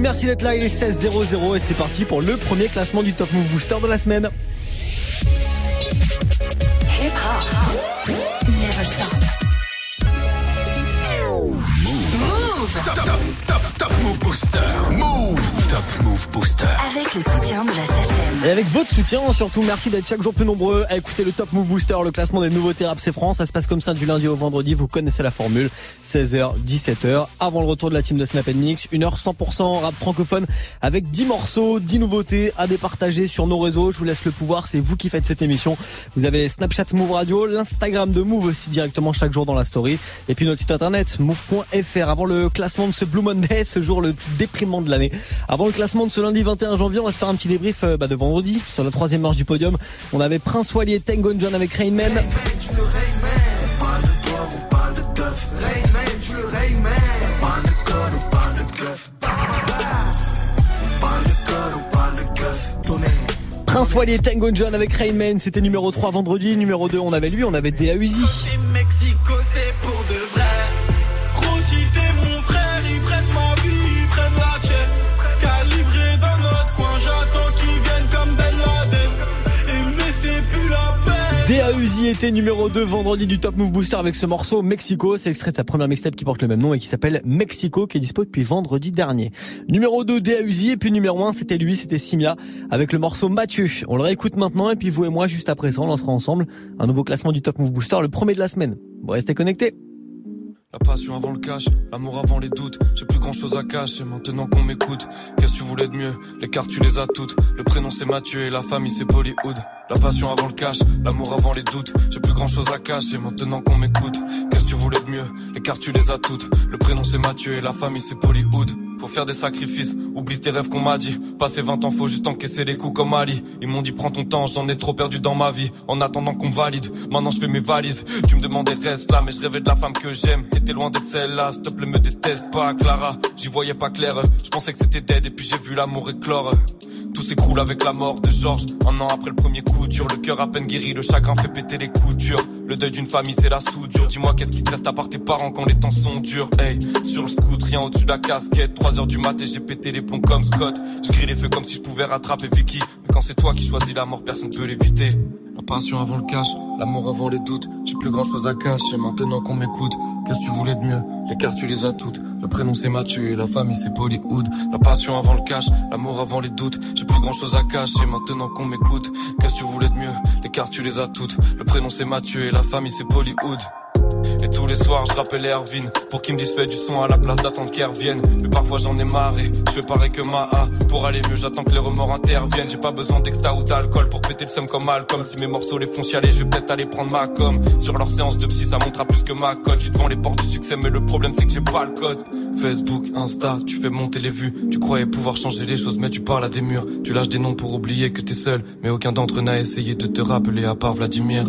merci d'être là, il est 16 00 et c'est parti pour le premier classement du Top Move Booster de la semaine. Et avec votre soutien, surtout, merci d'être chaque jour plus nombreux à écouter le Top Move Booster, le classement des nouveautés rap c'est France. Ça se passe comme ça du lundi au vendredi, vous connaissez la formule. 16h, 17h, avant le retour de la team de Snap Mix. Une heure 100% rap francophone avec 10 morceaux, 10 nouveautés à départager sur nos réseaux. Je vous laisse le pouvoir, c'est vous qui faites cette émission. Vous avez Snapchat Move Radio, l'Instagram de Move aussi directement chaque jour dans la story. Et puis notre site internet, move.fr. Avant le classement de ce Blue Monday, ce jour le plus déprimant de l'année. Avant le classement de ce lundi 21 janvier, on va se faire un petit débrief euh, bah, de sur la troisième marche du podium. On avait Prince Wally et Tango John avec Rain Man. Prince Wally et Tango John avec Rain Man, c'était numéro 3 vendredi. Numéro 2, on avait lui, on avait Dea. Dea Uzi était numéro 2 vendredi du Top Move Booster avec ce morceau Mexico. C'est extrait de sa première mixtape qui porte le même nom et qui s'appelle Mexico qui est dispo depuis vendredi dernier. Numéro 2 Dea Uzi et puis numéro 1 c'était lui, c'était Simia avec le morceau Mathieu. On le réécoute maintenant et puis vous et moi juste après ça on lancera ensemble un nouveau classement du Top Move Booster, le premier de la semaine. Bon, restez connectés. La passion avant le cash, l'amour avant les doutes. J'ai plus grand chose à cacher maintenant qu'on m'écoute. Qu'est-ce que tu voulais de mieux? Les cartes tu les as toutes. Le prénom c'est Mathieu et la famille c'est Bollywood. La passion avant le cash, l'amour avant les doutes. J'ai plus grand chose à cacher maintenant qu'on m'écoute. Qu'est-ce que tu voulais de mieux? Les cartes tu les as toutes. Le prénom c'est Mathieu et la famille c'est Bollywood. Faut faire des sacrifices, oublie tes rêves qu'on m'a dit. Passer 20 ans, faut juste encaisser les coups comme Ali. Ils m'ont dit prends ton temps, j'en ai trop perdu dans ma vie. En attendant qu'on valide, maintenant je fais mes valises. Tu me demandais reste là, mais je rêvais de la femme que j'aime. Et t'es loin d'être celle-là, s'il te plaît me déteste pas, Clara. J'y voyais pas clair, je pensais que c'était dead et puis j'ai vu l'amour éclore. Tout s'écroule avec la mort de Georges. Un an après le premier coup dur, le cœur à peine guéri, le chagrin fait péter les coutures. Le deuil d'une famille, c'est la soudure. Dis-moi, qu'est-ce qui te reste à part tes parents quand les temps sont durs? Hey, sur le scoot, rien au-dessus de la casquette. 3 heures du mat et j'ai pété les plombs comme Scott. Je grille les feux comme si je pouvais rattraper Vicky. Mais quand c'est toi qui choisis la mort, personne peut l'éviter. La passion avant le cash, l'amour avant les doutes. J'ai plus grand chose à cacher maintenant qu'on m'écoute. Qu'est-ce que tu voulais de mieux? Les cartes tu les as toutes. Le prénom c'est Mathieu et la famille c'est Bollywood. La passion avant le cash, l'amour avant les doutes. J'ai plus grand chose à cacher maintenant qu'on m'écoute. Qu'est-ce que tu voulais de mieux? Les cartes tu les as toutes. Le prénom c'est Mathieu et la famille c'est Bollywood. Et tous les soirs, je rappelle Erwin pour qu'il me dise fais du son à la place d'attendre qu'elle revienne. Mais parfois j'en ai marré, je fais pareil que ma A. Pour aller mieux, j'attends que les remords interviennent. J'ai pas besoin d'extra ou d'alcool pour péter le seum comme Malcolm. Si mes morceaux les font chialer, je vais peut-être aller prendre ma com. Sur leur séance de psy, ça montrera plus que ma cote. Je suis devant les portes du succès, mais le problème c'est que j'ai pas le code. Facebook, Insta, tu fais monter les vues. Tu croyais pouvoir changer les choses, mais tu parles à des murs. Tu lâches des noms pour oublier que t'es seul. Mais aucun d'entre eux n'a essayé de te rappeler à part Vladimir.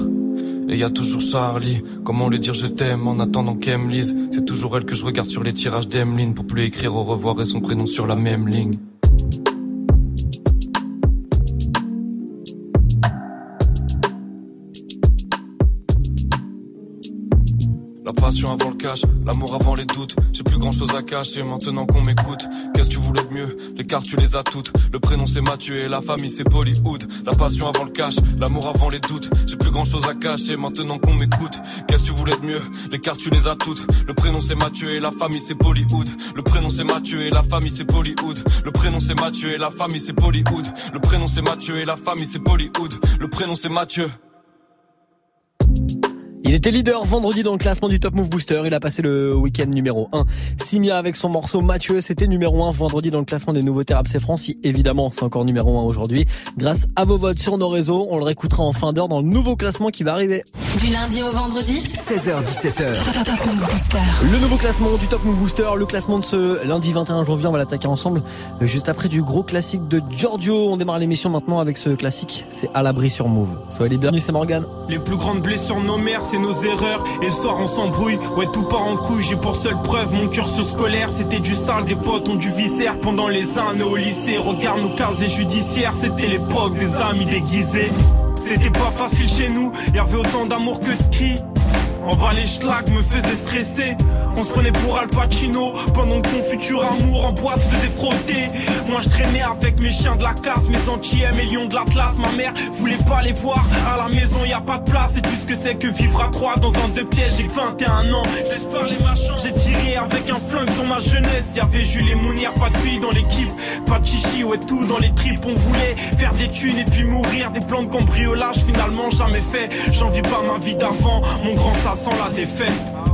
Et y a toujours Charlie, comment lui dire je t'aime en attendant qu'elle lise C'est toujours elle que je regarde sur les tirages d'Emeline Pour plus écrire au revoir et son prénom sur la même ligne passion avant le cash, l'amour avant les doutes. J'ai plus grand chose à cacher maintenant qu'on m'écoute. Qu'est-ce que tu voulais de mieux? Les cartes tu les as toutes. Le prénom c'est Mathieu et la famille c'est Bollywood. La passion avant le cash, l'amour avant les doutes. J'ai plus grand chose à cacher maintenant qu'on m'écoute. Qu'est-ce que tu voulais de mieux? Les cartes tu les as toutes. Le prénom c'est Mathieu et la famille c'est Bollywood. Le prénom c'est Mathieu et la famille c'est Bollywood. Le prénom c'est Mathieu et la famille c'est Bollywood. Le prénom c'est Mathieu et la famille c'est Bollywood. Le prénom c'est Mathieu. Il était leader vendredi dans le classement du Top Move Booster. Il a passé le week-end numéro 1. Simia avec son morceau Mathieu, c'était numéro 1 vendredi dans le classement des nouveautés rap c'est France. Si, évidemment, c'est encore numéro 1 aujourd'hui. Grâce à vos votes sur nos réseaux, on le réécoutera en fin d'heure dans le nouveau classement qui va arriver. Du lundi au vendredi, 16h17h. Top Top Move Booster. Le nouveau classement du Top Move Booster, le classement de ce lundi 21 janvier, on va l'attaquer ensemble. Juste après du gros classique de Giorgio, on démarre l'émission maintenant avec ce classique, c'est à l'abri sur Move. Soyez les bienvenus, c'est Morgan. Les plus grandes blessures nos mères, c'est nos erreurs. Et le soir, on s'embrouille. Ouais, tout part en couille. J'ai pour seule preuve mon cursus scolaire. C'était du sale, des potes ont du viscère pendant les années au lycée. Regarde nos casiers judiciaires. C'était l'époque des amis déguisés. C'était pas facile chez nous. Y'avait autant d'amour que de cris. En bas les schlags me faisaient stresser. On se prenait pour Al Pacino pendant que ton futur amour en boîte se faisait frotter. Moi je traînais avec mes chiens de la casse, mes entiers, mes lions de l'Atlas. Ma mère voulait pas les voir. À la maison y a pas de place. Et tu ce que c'est que vivre à trois dans un deux pièges. J'ai 21 ans. Laisse parler ma chance. J'ai tiré avec un flingue sur ma jeunesse. Y'avait Jules et Mounière, pas de filles dans l'équipe. Pas de chichi, ouais tout dans les tripes. On voulait faire des thunes et puis mourir. Des plans de cambriolage finalement jamais fait. J'en vis pas ma vie d'avant. Mon grand ça sent la défaite.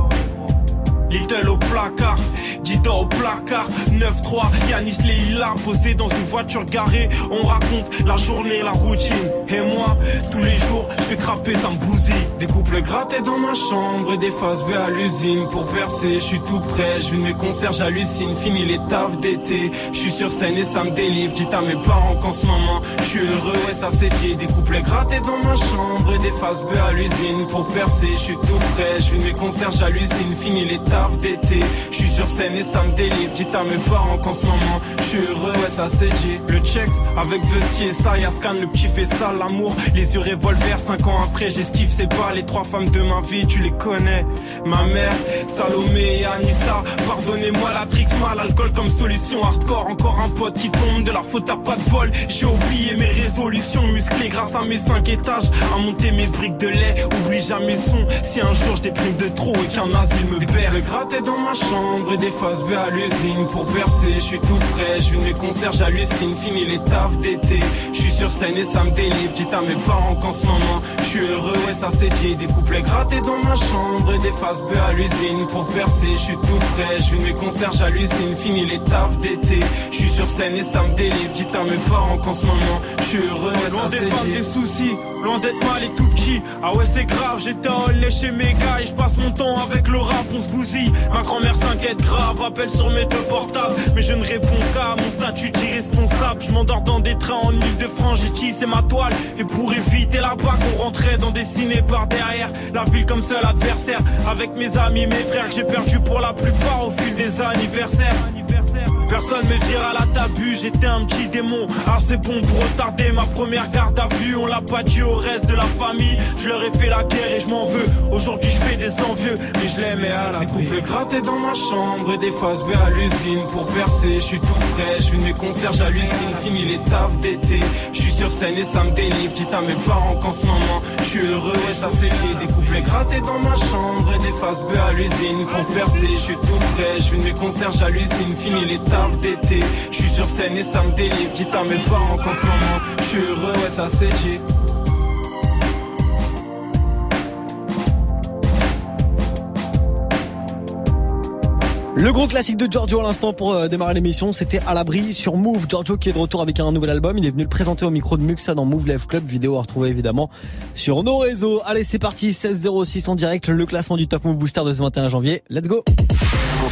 Little au placard, Dita au placard. 9-3, Yanis Leila posé dans une voiture garée. On raconte la journée, la routine. Et moi, tous les jours, je fais craper, ça me bousille Des couples grattés dans ma chambre Et des faces B à l'usine. Pour percer, je suis tout prêt. Je de mes concerts, j'hallucine. Fini les tafs d'été. Je suis sur scène et ça me délivre. Dites à mes parents qu'en ce moment Je suis heureux. Et ça c'est dit. Des couples grattés dans ma chambre Et des faces B à l'usine. Pour percer, je suis tout prêt. Je de mes concerts, j'hallucine. Fini les tafs d'été. Je suis sur scène et ça me délivre. Dites à mes parents qu'en ce moment, je suis heureux, ouais, ça c'est dit. Le checks avec vestier, ça, y'a scan, le petit fait ça, l'amour. Les yeux revolver, 5 ans après, j'esquive, c'est pas les trois femmes de ma vie, tu les connais. Ma mère, Salomé et Anissa. Pardonnez-moi la trix mal, alcool comme solution hardcore. Encore un pote qui tombe, de la faute à pas de bol. J'ai oublié mes résolutions musclées grâce à mes 5 étages. À monter mes briques de lait, oublie jamais son. Si un jour je déprime de trop et qu'un asile me berce gratter dans ma chambre et des faces B à l'usine pour percer. Je suis tout prêt, je mes concerts, j'hallucine. Fini les tafs d'été. Je suis sur scène et ça me délivre. Dites à mes parents qu'en ce moment, je suis heureux et ça c'est dit. Des couplets grattés dans ma chambre et des faces B à l'usine pour percer. Je suis tout prêt, je mes concerts, j'hallucine. Fini les tafs d'été. Je suis sur scène et ça me délivre. Dites à mes parents qu'en ce moment, je suis heureux et ça c'est dit. des soucis, loin d'être mal et tout petit. Ah ouais, c'est grave, j'étais en chez mes gars et je passe mon temps avec le rap, on se bousille. Ma grand-mère s'inquiète grave, appelle sur mes deux portables. Mais je ne réponds qu'à mon statut d'irresponsable. Je m'endors dans des trains en île de France, tissé ma toile. Et pour éviter la bague, on rentrait dans des ciné par derrière. La ville comme seul adversaire. Avec mes amis, mes frères, j'ai perdu pour la plupart au fil des anniversaires. Personne me dira la tabu, j'étais un petit démon. Assez bon pour retarder ma première garde à vue. On l'a pas dit au reste de la famille. Je leur ai fait la guerre et je m'en veux. Aujourd'hui je fais des envieux, mais je l'aimais à la Des couples grattés dans ma chambre et des faces B à l'usine. Pour percer, je suis tout prêt. Je de mes concerts, j'hallucine. Fini les tafs d'été. Je suis sur scène et ça me délivre. Dites à mes parents qu'en ce moment, je suis heureux et ça c'est. Des couples grattés dans ma chambre et des faces B à l'usine. Pour percer, je suis tout prêt. Je de mes concerts, j'hallucine. Fini les tafs Le gros classique de Giorgio à l'instant pour euh, démarrer l'émission, c'était à l'abri sur Move. Giorgio qui est de retour avec un nouvel album. Il est venu le présenter au micro de Muxa dans Move Live Club. Vidéo à retrouver évidemment sur nos réseaux. Allez, c'est parti. 16-06 en direct. Le classement du Top Move Booster de ce 21 janvier. Let's go.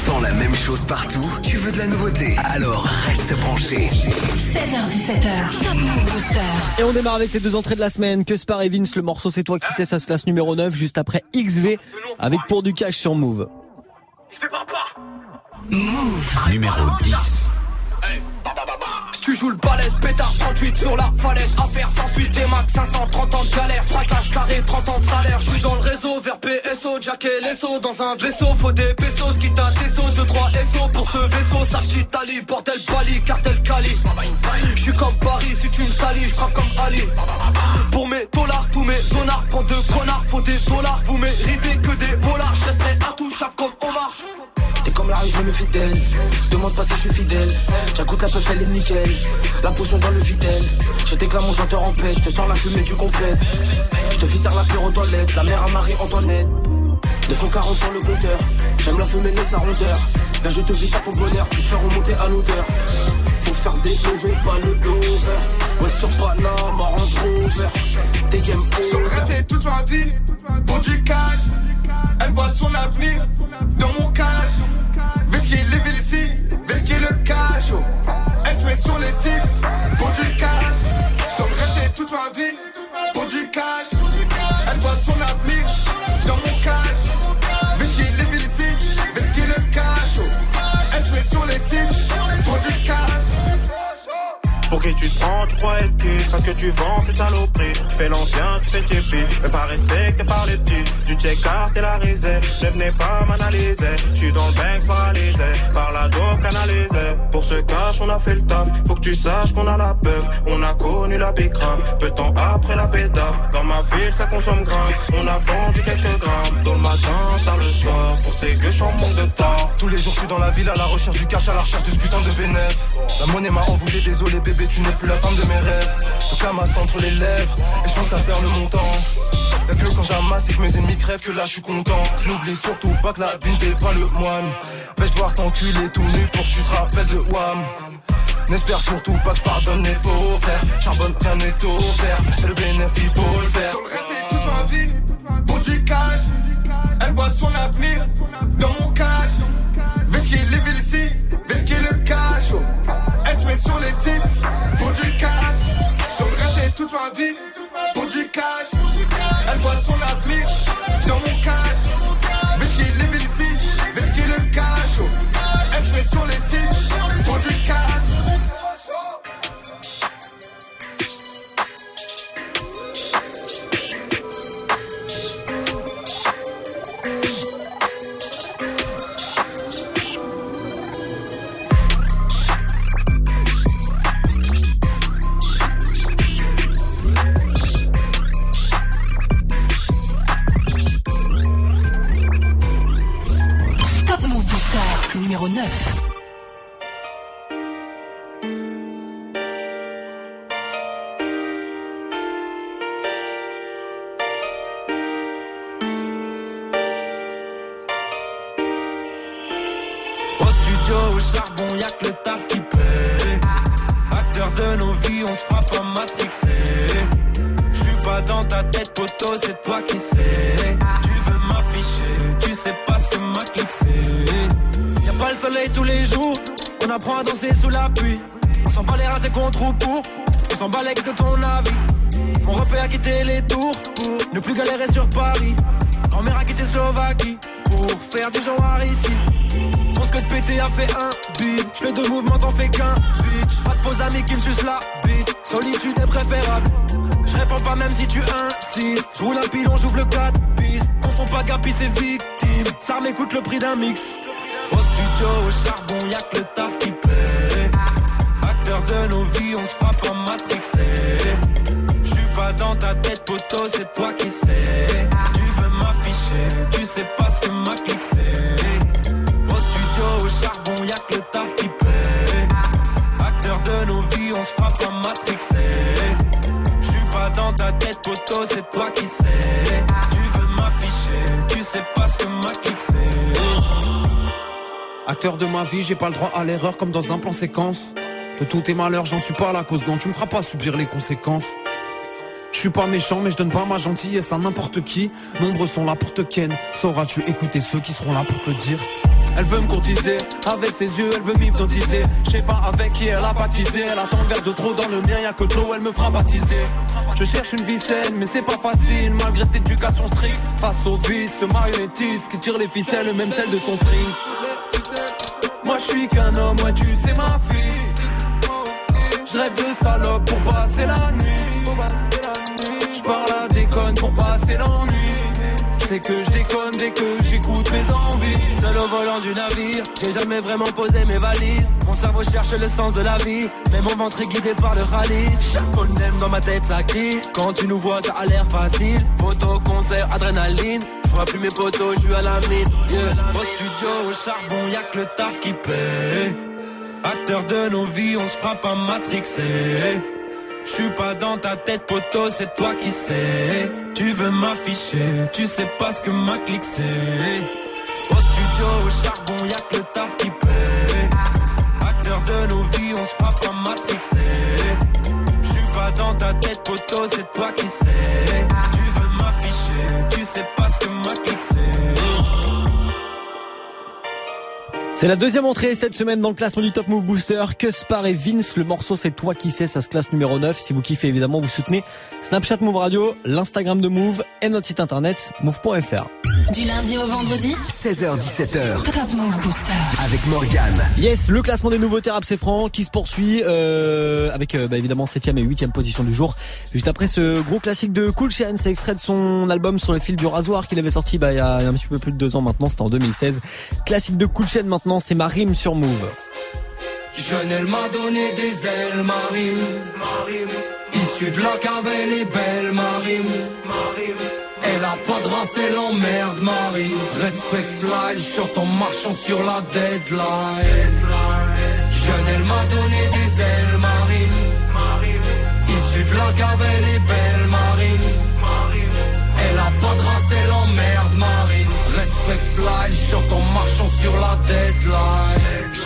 T'entends la même chose partout. Tu veux de la nouveauté? Alors reste branché. 16h17h. Top Move Booster. Et on démarre avec les deux entrées de la semaine. Que Spar et Vince, le morceau c'est toi qui sais, ça se classe numéro 9 juste après XV avec pour du cash sur Move. Je te parle pas Move. Numéro 10. Si tu joues le balèze, pétard 38 sur la falaise. Affaire sans suite, des max 530 ans de galère. Braquage carré, 30 ans de salaire. Je suis dans le réseau, vers PSO, Jack et l'ESO. Dans un vaisseau, faut des pesos. Qui t'a tes sauts, 2-3 SO pour ce vaisseau. Sa petite Ali, bordel Bali, cartel Cali. Je suis comme Paris, si tu me salis, je frappe comme Ali. Pour mes dollars, tous mes zonards, pour deux connards, faut des dollars. Vous méritez que des dollars, je resterai intouchable comme Omar. Comme la riche, je me fidèle. Demande pas si je suis fidèle. J'acoute la peuf, elle est nickel. La potion dans le vitel. Je t'éclame mon chanteur en paix. Je te sors la fumée du complet. Je te la pure aux toilettes. La mère à Marie-Antoinette. 240 sur le compteur. J'aime la fumée, laisse sa rondeur. Viens, je te vis à ton bonheur. Tu te fais remonter à l'odeur. Faut faire des pas le lover. Ouais, sur Panama, Range Rover. Des game over. toute ma vie pour du cash. Elle voit son avenir dans mon cash. Vesquille les ici, vesquille le cash. Oh. Elle se met sur les cibles pour du cash. Sans regretter toute ma vie pour du cash. Elle voit son avenir dans mon cash. Vesquille les ici, vesquille le cash. Oh. Elle se met sur les cibles pour du cash. Pour qui tu te prends, tu crois être qui Parce que tu vends cette saloperie. Tu fais l'ancien, tu fais tipi. Mais pas respecté par les petits. Du check-out et la risée. Ne venez pas m'analyser. Je suis dans le bank paralysé. Par la dope canalisée. Pour ce cash, on a fait le taf. Faut que tu saches qu'on a la peuf. On a connu la pécrave. Peu de temps après la pétave. Dans ma ville, ça consomme grave. On a vendu quelques grammes. Dans le matin, tard le soir. Pour ces que je manque de temps. Tous les jours, je suis dans la ville à la recherche du cash, à la recherche de ce putain de bénéf. La monnaie m'a envoûté, désolé bébé, tu n'es plus la femme de mes rêves. Entre les lèvres, et je pense qu'à faire le montant. Y'a que quand j'amasse et que mes ennemis crèvent que là je suis content. N'oublie surtout pas que la vie n'est pas le moine. Vais-je devoir t'enculer tout nu pour que tu te rappelles de Wam. N'espère surtout pas que je pardonne les faux frères. Charbonne, rien n'est offert. Et le bénéfice, il faut le faire. Sur le toute ma vie, pour du cash. Elle voit son avenir dans mon cash. Vesky level ici, Vesky le cash. Elle se met sur les sites pour du toute ma vie, au charbon, y'a que le taf qui paie. Acteur de nos vies, on se frappe à matrixer. J'suis pas dans ta tête, poteau, c'est toi qui sais. Tu veux m'afficher, tu sais pas ce que ma clique c'est. Y'a pas le soleil tous les jours, on apprend à danser sous la pluie. On s'en bat les ratés contre ou pour, on s'en bat les de ton avis. Mon repère a quitté les tours, ne plus galérer sur Paris. Grand-mère a quitté Slovaquie, pour faire du genre ici. Que de pété a fait un beat. Je fais deux mouvements, t'en fais qu'un bitch. Pas de faux amis qui me sucent la bite. Solitude est préférable. Je réponds pas même si tu insistes. Je roule un pilon, j'ouvre le 4 pistes. Confonds pas Gapi, c'est victime. Ça m'écoute le prix d'un mix. Au studio, au charbon, y'a que le taf qui paie. Acteur de nos vies, on se frappe à matrixer. J'suis pas dans ta tête, poteau, c'est toi qui sais. Tu veux m'afficher, tu sais pas ce que ma clique. Charbon, y'a que le taf qui paie. Acteur de nos vies, on se frappe à matrixer. J'suis pas dans ta tête, poteau, c'est toi qui sais. Tu veux m'afficher, tu sais pas ce que ma clique c'est. Acteur de ma vie, j'ai pas le droit à l'erreur comme dans un plan séquence. De tous tes malheurs, j'en suis pas la cause, non, tu me feras pas subir les conséquences. Je suis pas méchant, mais je donne pas ma gentillesse à n'importe qui. Nombreux sont là pour te ken. Sauras-tu écouter ceux qui seront là pour te dire? Elle veut me courtiser, avec ses yeux, elle veut m'hypnotiser. Je sais pas avec qui elle a baptisé. Elle attend le verre de trop dans le mien, y'a que de l'eau, elle me fera baptiser. Je cherche une vie saine, mais c'est pas facile, malgré cette éducation stricte. Face au vice, ce marionnettiste qui tire les ficelles, même celle de son string. Moi je suis qu'un homme, ouais tu sais ma fille. Je rêve de salope pour passer la nuit. Passer l'ennui. Sais que je déconne dès que j'écoute mes envies. Seul au volant du navire, j'ai jamais vraiment posé mes valises. Mon cerveau cherche le sens de la vie, mais mon ventre est guidé par le ralice. Chaque aime dans ma tête ça. Quand tu nous vois, ça a l'air facile. Photo, concert, adrénaline. Je vois plus mes potos, je à la mine. Yeah. Au studio, au charbon, y'a que le taf qui paie. Acteur de nos vies, on se frappe à matrixer. Je suis pas dans ta tête, poteau, c'est toi qui sais. Tu veux m'afficher, tu sais pas ce que ma clique c'est. Au studio, au charbon, y'a que le taf qui paie. Acteur de nos vies, on se frappe à matrixer. Je suis pas dans ta tête, poteau, c'est toi qui sais. Tu veux m'afficher, tu sais pas ce que ma clique c'est. C'est la deuxième entrée cette semaine dans le classement du Top Move Booster. Cuspar et Vince, le morceau c'est toi qui sais, ça se classe numéro 9. Si vous kiffez évidemment, vous soutenez Snapchat Move Radio, l'Instagram de Move et notre site internet move.fr. Du lundi au vendredi 16h17h. Top Move Booster. Avec Morgan. Yes, le classement des nouveaux rap c'est franc qui se poursuit euh, avec euh, bah, évidemment 7 et 8 position du jour. Juste après ce gros classique de Cool Chain, c'est extrait de son album sur le fil du rasoir qu'il avait sorti bah, il y a un petit peu plus de deux ans maintenant, c'était en 2016. Classique de Cool Chain maintenant c'est ma rime sur Move. Jeune, elle m'a donné des ailes, Marine. Issue de la cave, elle est belle, Marine. Elle a pas de race, elle emmerde, Marine. Respecte-la, elle chante en marchant sur la deadline. Jeune, elle m'a donné des ailes, Marine. Issue de la cave, elle est belle, Marine. Elle a pas de race, elle emmerde, Marine respecte-la, elle chante en sur la deadline.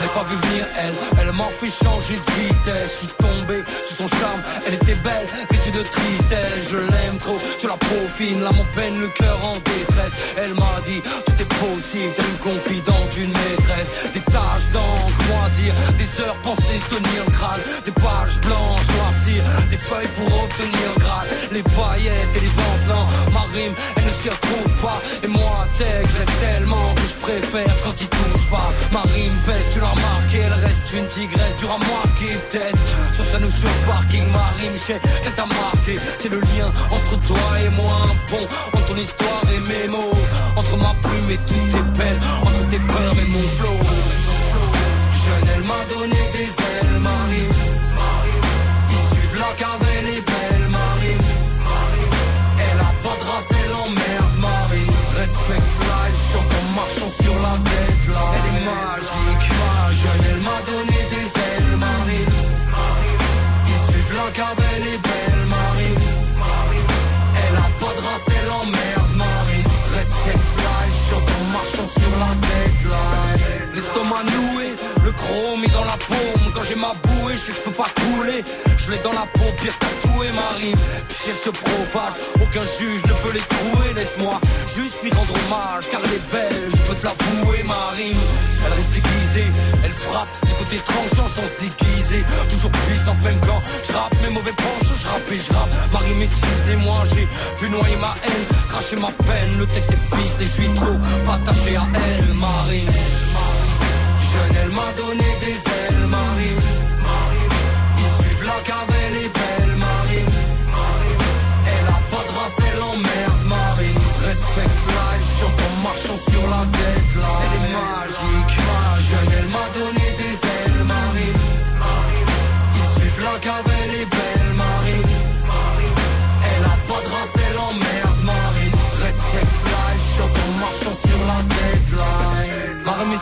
Je l'ai pas vu venir, elle, elle m'a fait changer de vitesse. Je suis tombé sous son charme, elle était belle, vêtue de tristesse. Je l'aime trop, je la peaufine, là mon peine, le cœur en détresse. Elle m'a dit, tout est possible, t'es une confidente, une maîtresse. Des taches d'encre moisir, des heures pensées se tenir le crâne. Des pages blanches noircir, des feuilles pour obtenir le grade. Les paillettes et les ventes, non, ma rime, elle ne s'y retrouve pas. Et moi, tu sais, que j'aime tellement que je préfère quand il touche pas. Ma rime pèse, tu l'as remarqué, elle reste une tigresse, du à marquer peut-être. Sur notion de parking, ma rime, je elle t'a marqué. C'est le lien entre toi et moi, un pont entre ton histoire et mes mots. Entre ma plume et toutes tes peines, entre tes peurs et mon flow. Jeune, elle m'a donné des ailes, Marie. Issue de la cave, je sais que je peux pas couler. Je l'ai dans la paupière tatouée, ma rime. Puis elle se propage, aucun juge ne peut l'écrouer. Laisse-moi juste lui rendre hommage, car elle est belle, je peux te l'avouer, ma rime. Elle reste aiguisée, elle frappe du côté tranchant sans se déguiser. Toujours puissante, même quand je rappe mes mauvais penchants, je rappe et je rappe. Ma rime est ciselée, moi j'ai pu noyer ma haine, cracher ma peine. Le texte est ficelé, je suis trop attaché à elle, ma rime. Jeune, elle m'a donné des ailes, Marie. Issue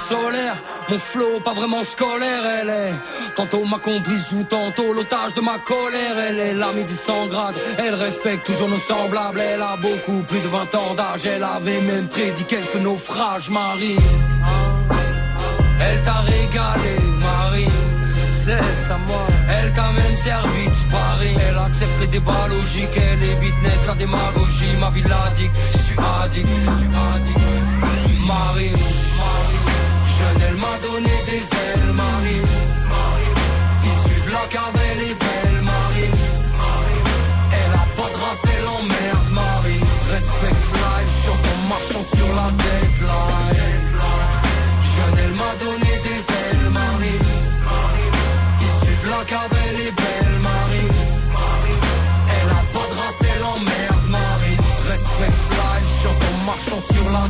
solaire, mon flow pas vraiment scolaire, elle est. Tantôt ma complice ou tantôt l'otage de ma colère, elle est l'amie des 100 grades, elle respecte toujours nos semblables, elle a beaucoup plus de 20 ans d'âge, elle avait même prédit quelques naufrages, Marie. Elle t'a régalé, Marie. C'est ça moi. Elle t'a même servi de sparring. Elle accepte les débats logiques. Elle évite net la démagogie. Ma vie l'addict, je suis addict, je suis addict. Marie, m'a donné des ailes, Marie. Issue de la cave, elle est belle, Marie. Elle a pas de race, elle emmerde, Marie. Respecte-la, chante en marchant sur la deadline. Jeune, elle m'a donné des ailes, Marie. Issue de la cave, elle est belle, Marie. Elle a pas de race, elle emmerde, Marie. Respecte-la, chante en marchant sur la.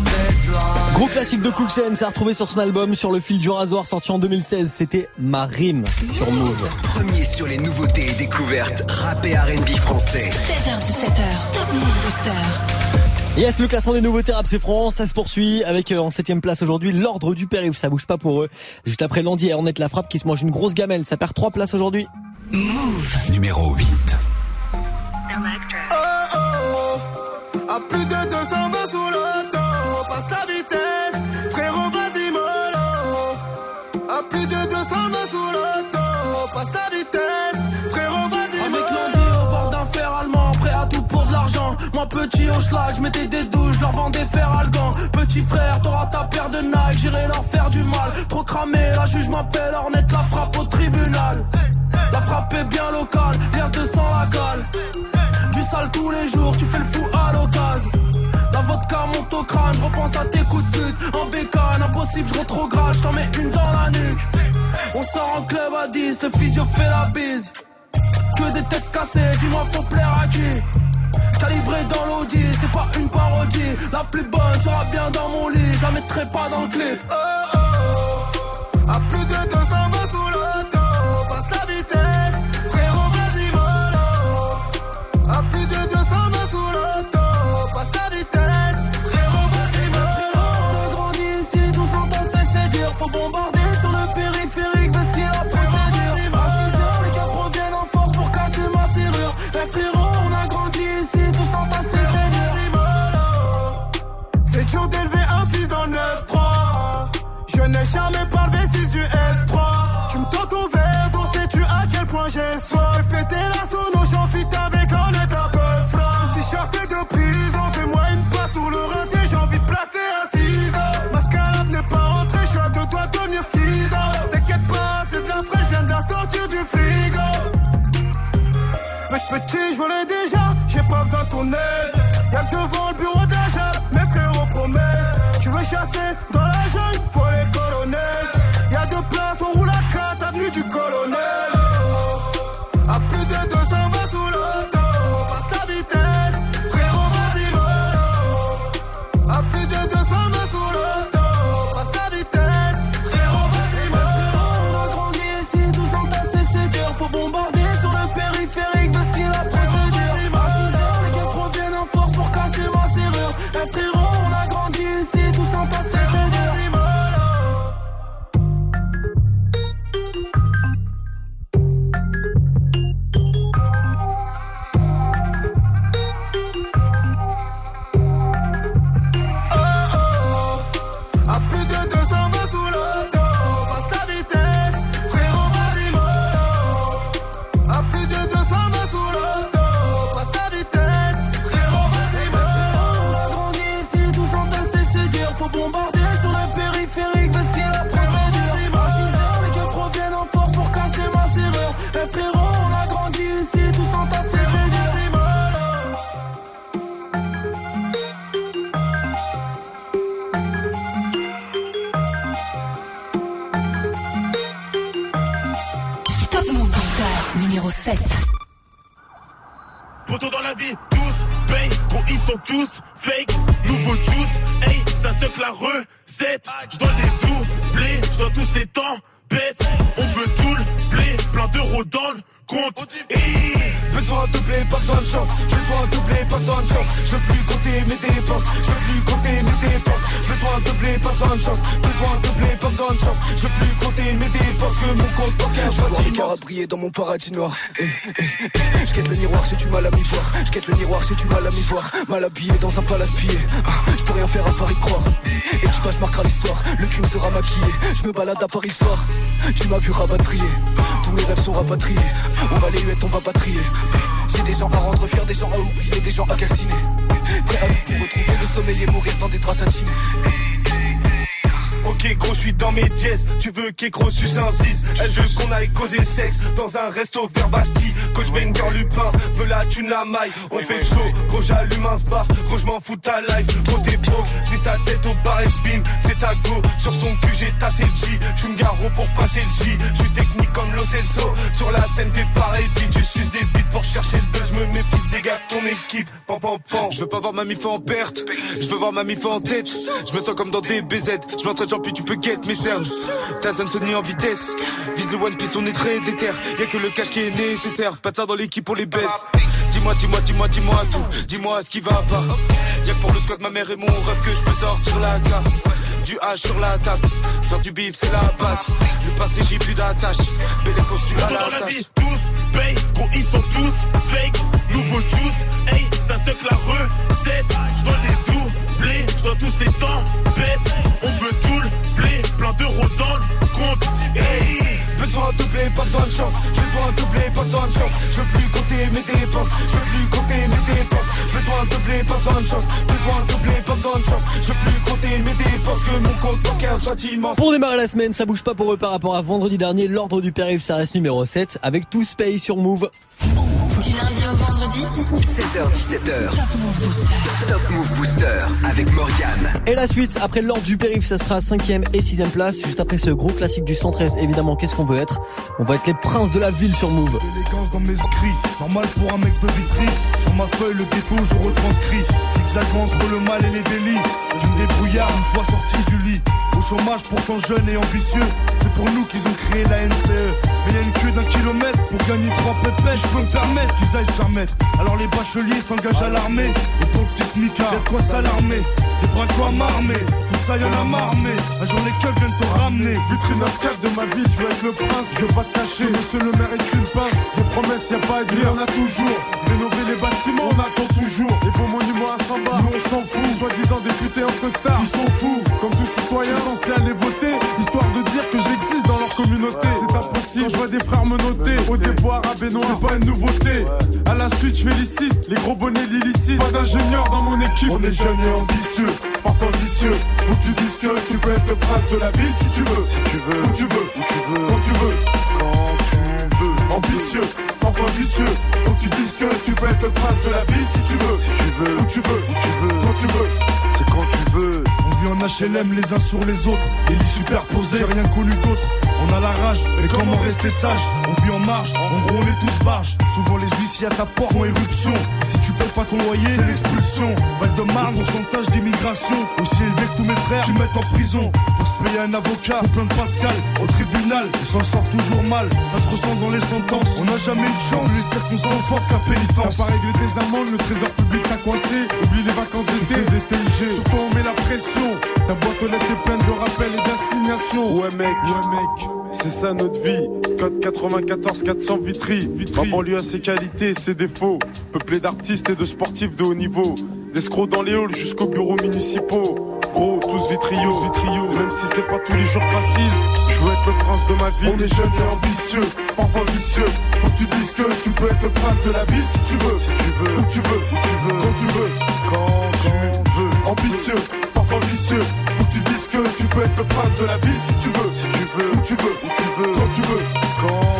Gros classique de Cool Chain, ça a retrouvé sur son album Sur le fil du rasoir sorti en 2016. C'était Ma rime sur Move. Premier sur les nouveautés et découvertes rap et R&B français. 16h17h. Top Move Booster. Yes, le classement des nouveautés rap c'est France, ça se poursuit avec euh, en septième place aujourd'hui l'ordre du périph', ça bouge pas pour eux. Juste après Landy et Ornette la frappe qui se mange une grosse gamelle, ça perd trois places aujourd'hui. Move. Numéro 8. Oh, oh, oh. À plus de 200 petit au schlag, je mettais des douches, je leur vendais fer algan. Petit frère, t'auras ta paire de Nike, j'irai leur faire du mal. Trop cramé, la juge m'appelle Ornette, la frappe au tribunal. La frappe est bien locale, liasse de sang la cale. Du sale tous les jours, tu fais le fou à l'occasion. La vodka monte au crâne, je repense à tes coups de pute. En bécane, impossible, je rétrograde, je t'en mets une dans la nuque. On sort en club à 10, le physio fait la bise. Que des têtes cassées, dis-moi faut plaire à qui? Calibré dans l'audi, c'est pas une parodie. La plus bonne sera bien dans mon lit, je la mettrai pas dans le clip. Oh, oh, oh. À plus de 200 Petit, je volais déjà, j'ai pas besoin de ton aide. Y'a que devant le bureau d'achat, mes frères promesses. Tu veux chasser Je veux plus compter mes dépenses. Je veux plus compter mes dépenses. Besoin de blé, pas besoin de chance. Besoin de blé, pas besoin de chance. Je veux plus compter mes dépenses. Que mon compte bancaire Je vois les cœurs briller dans mon paradis noir. Eh, eh, eh. Je quête le miroir, j'ai du mal à m'y voir. Je quête le miroir, j'ai du mal à m'y voir. Mal habillé dans un palace pillé. Ah, Je peux rien faire à part y croire. Équipage marquera l'histoire. Le crime sera maquillé. Je me balade à Paris le soir. Tu m'as vu rapatrier. Tous mes rêves sont rapatriés. On va les huettes, on va pas trier. Eh, J'ai des gens à rendre fiers, des gens à oublier, des gens à calciner. Prêt à tout pour retrouver le sommeil et mourir dans des draps satinés. Gros, je suis dans mes dièses. Tu veux qu'écro suce un 6 Elle veut qu'on aille causer sexe dans un resto vers Bastille. Coach Banger Lupin veut la thune la maille. On fait show, gros j'allume un bar. Gros je m'en fous de ta life. Gros t'es broke, j'vise ta tête au bar et bim. C'est ta go, sur son cul j'ai tassé le J. J'suis me garrot pour passer le J. J'suis technique comme Lo Celso. Sur la scène t'es pareil, tu suces des bites pour chercher le buzz. Me méfie des gars de ton équipe. Pam pam pam. Je veux pas voir ma mif en perte, je veux voir ma mif en tête. Je me sens comme dans des BZ, je m'entraîne genre tu peux get mes cernes. Ta zone Sony en vitesse, vise le One Piece, on est très déter. Y'a que le cash qui est nécessaire, pas de ça dans l'équipe, on les baisse. Dis-moi, dis-moi, dis-moi, dis-moi tout, dis-moi ce qui va pas. Y'a que pour le squat, ma mère et mon rêve que je peux sortir la carte. Du H sur la table, faire du bif c'est la base. Le passé j'ai plus d'attache, belle costume à la la vie, tous paye, gros ils sont tous fake. Nouveau juice, hey, ça se la recette. Je dois les doubler, je dois tous les temps baisse. On veut tout le plein d'euros dans le compte. Hey. Besoin de blé, pas besoin de chance. Besoin de blé, pas besoin de chance. Je veux plus compter mes dépenses. Je veux plus compter mes dépenses. Besoin de blé, pas besoin de chance. Besoin de blé, pas besoin de chance. Je veux plus compter mes dépenses. Que mon compte bancaire soit immense. Pour démarrer la semaine, ça bouge pas pour eux par rapport à vendredi dernier. L'ordre du périph' ça reste numéro 7 avec tous Pay sur Move. Du lundi au vendredi 16h17h. Top Move Booster avec Morgane. Et la suite, après l'ordre du périph', ça sera 5ème et 6ème place. Juste après ce gros classique du 113, évidemment, qu'est-ce qu'on veut On va être les princes de la ville sur Move. Élégance dans mes écrits, normal pour un mec de vitry. Sur ma feuille, le ghetto, je retranscris. Zigzagant entre le mal et les délits. Je me débrouillard une fois sorti du lit. Au chômage, pourtant jeune et ambitieux. C'est pour nous qu'ils ont créé la NPE. Mais y a une queue d'un kilomètre pour gagner trois pépés. Je peux me permettre qu'ils aillent se faire mettre. Alors les bacheliers s'engagent à l'armée. Et pour le petit smicard, y'a quoi s'alarmer? Des bras quoi m'armer. Tout ça y'en a mais un jour les viennent te ramener. Vitrine 9 de ma ville, je veux être le prince. Je veux pas te cacher, monsieur le maire est une pince. Des promesses, y a pas à dire, on a toujours. Rénover les bâtiments, on attend toujours. Et vos monuments à 100 bars, nous on s'en fout. Soi-disant députés en costard, ils sont fous. Comme tout citoyen censé aller voter, histoire de dire que j'existe dans communauté. C'est impossible, je vois des frères me noter. Au déboire à Benoît, c'est pas une nouveauté. À la suite, je félicite les gros bonnets l'illicite. Pas d'ingénieur dans mon équipe. On est jeunes et ambitieux, parfois vicieux. Où tu dis que tu peux être le prince de la ville si tu veux. Si tu veux, où tu veux, où tu veux, quand tu veux, quand tu veux. Ambitieux, parfois vicieux. Faut que tu dises que tu peux être le prince de la ville si tu veux. Si tu veux, où tu veux, où tu veux, quand tu veux. C'est quand tu veux. On vit en HLM les uns sur les autres, et les superposés. J'ai rien connu d'autre. On a la rage, mais comment rester sage On vit en marge, en gros on est tous barges. Souvent les huissiers à ta porte font éruption. Si tu payes pas ton loyer, c'est l'expulsion. Val de Marne, pourcentage d'immigration. Aussi élevé que tous mes frères qui mettent en prison. Pour se payer un avocat, ou plein de Pascal. Au tribunal, on s'en sort toujours mal. Ça se ressent dans les sentences. On n'a jamais eu de chance, les circonstances fortes qu'un pénitence. T'as pas réglé tes amendes, le trésor public t'a coincé. Oublie les vacances d'été, des TIG. Surtout la pression. Ta boîte aux lettres est pleine de rappels et d'assignations. Ouais mec, ouais mec. C'est ça notre vie. Code 94 400 Vitry. Vitry. Ma banlieue a ses qualités et ses défauts. Peuplé d'artistes et de sportifs de haut niveau. D'escrocs dans les halls jusqu'aux bureaux municipaux. Gros, tous vitriaux. Même si c'est pas tous les jours facile, je veux être le prince de ma ville. On est jeunes et ambitieux, parfois vicieux. Faut que tu dises que tu peux être le prince de la ville si tu veux. Si tu veux, où tu veux, où tu veux, quand tu veux, quand tu veux. Ambitieux, vicieux. Faut que tu dises que tu peux être le prince de la ville si tu veux. Si tu veux, où tu veux, où tu veux, quand tu veux, quand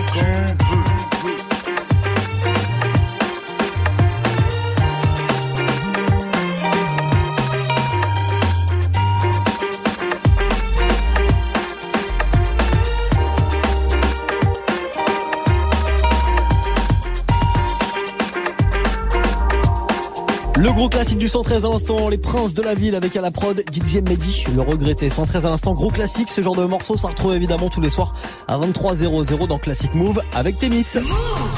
du 113 à l'instant, les princes de la ville avec à la prod DJ Mehdi, le regretté. 113 à l'instant, gros classique, ce genre de morceau, ça retrouve évidemment tous les soirs à 23h00 dans Classic Move avec Témis.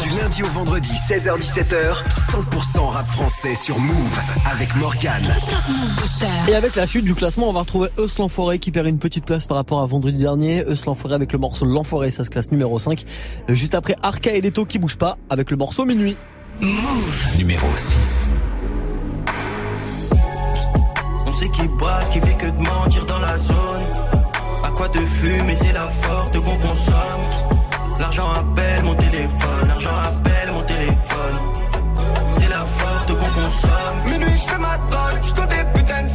Du lundi au vendredi, 16h17h, 100% rap français sur Move avec Morgane. Top Move Booster. Et avec la chute du classement, on va retrouver Eus l'Enfoiré qui perd une petite place par rapport à vendredi dernier. Eus l'Enfoiré avec le morceau L'Enfoiré, ça se classe numéro 5. Juste après Arca et Leto qui bougent pas avec le morceau Minuit. Move. Numéro 6. Qui qui fait que de mentir dans la zone. À quoi de fumer, c'est la forte qu'on consomme. L'argent appelle mon téléphone, l'argent appelle mon téléphone. C'est la forte qu'on consomme. Minuit, je fais ma drogue, je des putains de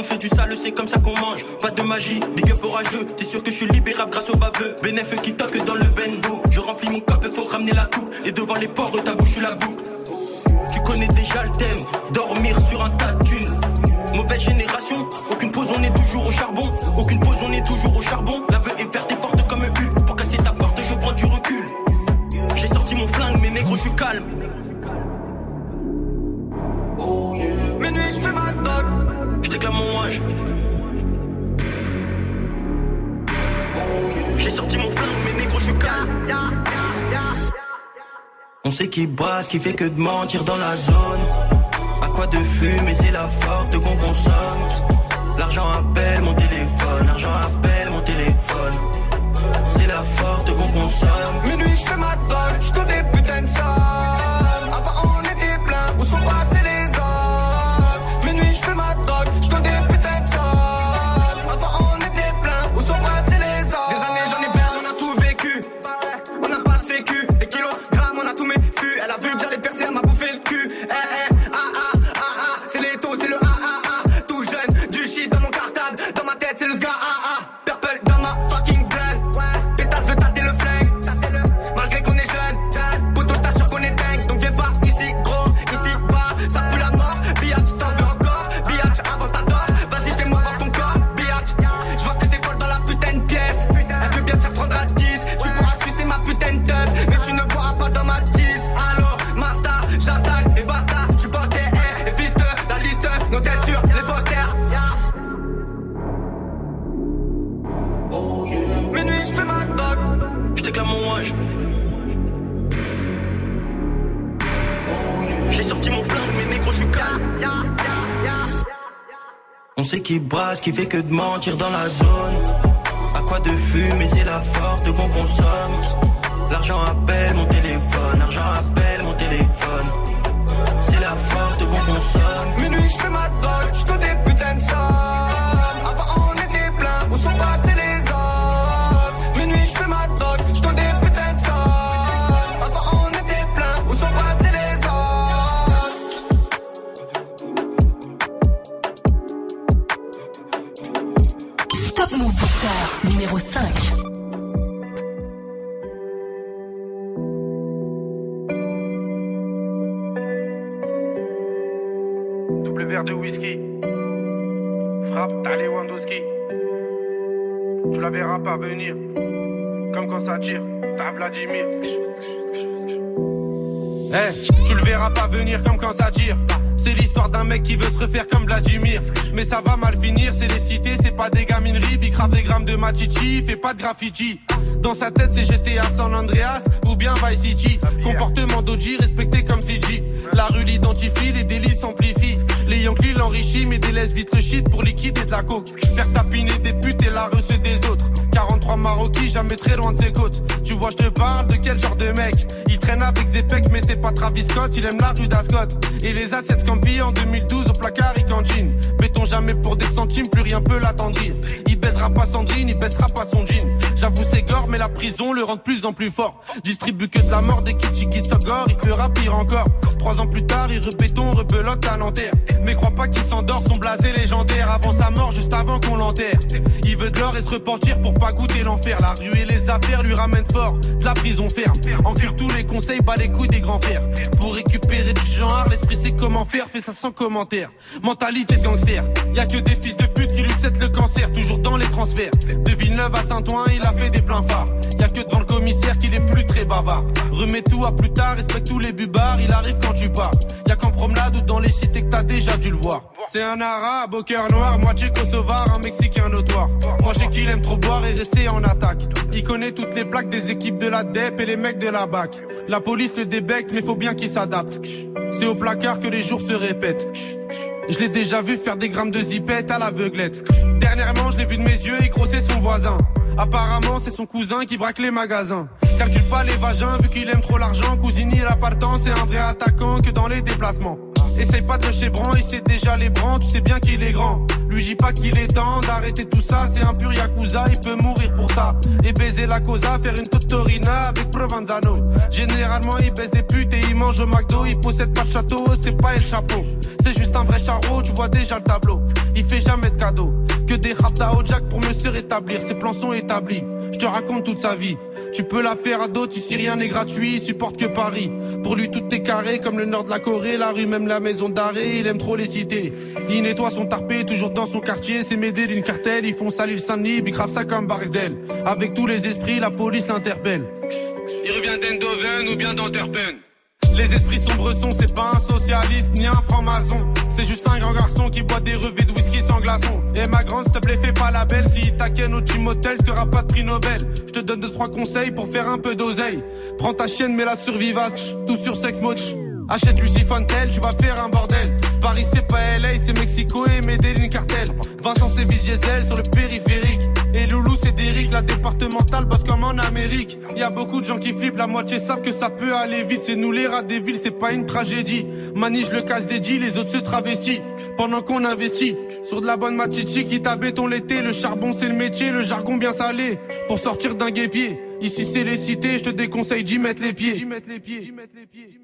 on fait du sale, c'est comme ça qu'on mange. Pas de magie, big up orageux. T'es sûr que je suis libérable grâce au baveux. Bénéf qui toque dans le bendo. Je remplis mon cup, faut ramener la coupe. Et devant les ports, ta bouche, la boucle. Tu connais déjà le thème, dormir sur un tas de thunes. Mauvaise génération, aucune pause, on est toujours au charbon. Aucune pause, on est toujours au charbon. La veuve est verte et forte comme un but. Pour casser ta porte, je prends du recul. J'ai sorti mon flingue, mais négro, je suis calme. Je. J'ai sorti mon flingue, mais négro, je suis. On sait qui brasse, qui fait que de mentir dans la zone. À quoi de fumer, c'est la forte qu'on consomme. L'argent appelle mon téléphone, l'argent appelle mon téléphone. C'est la forte qu'on consomme. Minuit, je fais ma dog. réclame qui brasse, qui fait que de mentir dans la zone. À quoi de fumer, c'est la force qu'on consomme. L'argent appelle mon Move Booster numéro 5. Double verre de whisky. Frappe, t'as Lewandowski. Tu la verras pas venir. Comme quand ça tire, t'as Vladimir. Eh, tu le verras pas venir comme quand ça tire. C'est l'histoire d'un mec qui veut se refaire comme Vladimir. Mais ça va mal finir, c'est les cités, c'est pas des gamineries. Big grave des grammes de machichi, il fait pas de graffiti. Dans sa tête, c'est GTA San Andreas ou bien Vice City. Comportement d'Oji respecté comme CG. La rue l'identifie, les délits s'amplifient. Les Yankees l'enrichissent, mais délaissent vite le shit pour liquider de la coke. Faire tapiner des putes et la recée des autres. 43 Maroquis, jamais très loin de ses côtes. Tu vois, je te parle de quel genre de mec? Il traîne avec Zepek, mais c'est pas Travis Scott. Il aime la rue d'Ascot. Et les A7 Scampi en 2012 au placard, il cantine. Béton jamais pour des centimes, plus rien peut l'attendrir. Il baisera pas Sandrine, il baissera pas son jean. J'avoue, c'est gore, mais la prison le rend de plus en plus fort. Distribue que de la mort des Kichiki Sogor, il fera pire encore. Trois ans plus tard, il rebéton, rebelote à Nanterre. Mais crois pas qu'il s'endort, son blasé légendaire avant sa mort, juste avant qu'on l'enterre. Il veut de l'or et se repentir pour pas goûter l'enfer. La rue et les affaires lui ramènent fort, de la prison ferme. Encule tous les conseils, bat les couilles des grands fers. Pour récupérer du genre, l'esprit sait comment faire, fait ça sans commentaire. Mentalité de gangster, y a que des fils de pute qui lui cèdent le cancer, toujours dans les transferts. De Villeneuve à Saint-Ouen, il a fait des pleins phares. Y a que devant le commissaire qu'il est plus très bavard. Remets tout à plus tard, respecte tous les bubards, il arrive quand tu pars. Y a qu'en promenade ou dans les cités que t'as déjà dû le voir. C'est un arabe au cœur noir, moitié kosovar, un mexicain notoire. Moi j'ai qu'il aime trop boire et rester en attaque. Il connaît toutes les plaques des équipes de la DEP et les mecs de la BAC. La police le débecte, mais faut bien qu'il s'adapte. C'est au placard que les jours se répètent. Je l'ai déjà vu faire des grammes de zipette à l'aveuglette. Dernièrement, je l'ai vu de mes yeux écrosser son voisin. Apparemment, c'est son cousin qui braque les magasins. Calcule pas les vagins vu qu'il aime trop l'argent. Cousini, le temps, c'est un vrai attaquant que dans les déplacements. Essaye pas de chez Bran, il sait déjà les brans, tu sais bien qu'il est grand. Lui dis pas qu'il est temps d'arrêter tout ça, c'est un pur yakuza, il peut mourir pour ça. Et baiser la cosa, faire une totorina avec Provenzano. Généralement il baisse des putes et il mange au McDo, il possède pas de château, c'est pas el chapeau. C'est juste un vrai charreau, tu vois déjà le tableau. Il fait jamais de cadeaux, que des rap au jack pour me se rétablir, ses plans sont établis. Je te raconte toute sa vie. Tu peux la faire à d'autres, ici rien n'est gratuit, il supporte que Paris. Pour lui tout est carré, comme le nord de la Corée, la rue même la maison d'arrêt, il aime trop les cités. Il nettoie son tarpé, toujours dans son quartier, c'est m'aider d'une cartelle, ils font salir Saint-Denis, bicrave ça comme Barisdel. Avec tous les esprits, la police l'interpelle. Il revient d'Endoven ou bien d'Anterpen. Les esprits sombres sont, c'est pas un socialiste ni un franc-maçon. C'est juste un grand garçon qui boit des revêts de whisky sans glaçon. Et ma grande, s'il te plaît, fais pas la belle. Si t'inquiète au team hotel, t'auras pas de prix Nobel. Je te donne deux, trois conseils pour faire un peu d'oseille. Prends ta chienne, mets la survivace. Tout sur sex mode. Achète Lucie Fontel, tu vas faire un bordel. Paris c'est pas LA, c'est Mexico et Medellin cartel. Vincent c'est Diesel sur le périphérique. Et Loulou c'est Derrick, la départementale bosse comme en Amérique. Y a beaucoup de gens qui flippent, la moitié savent que ça peut aller vite. C'est nous les rats des villes, c'est pas une tragédie. Manige le casse des les autres se travestissent. Pendant qu'on investit sur de la bonne machichi qui t'a béton l'été. Le charbon c'est le métier, le jargon bien salé. Pour sortir d'un guépier. Ici c'est les cités, je te déconseille d'y mettre les pieds. D'y mettre les pieds. D'y mettre les pieds.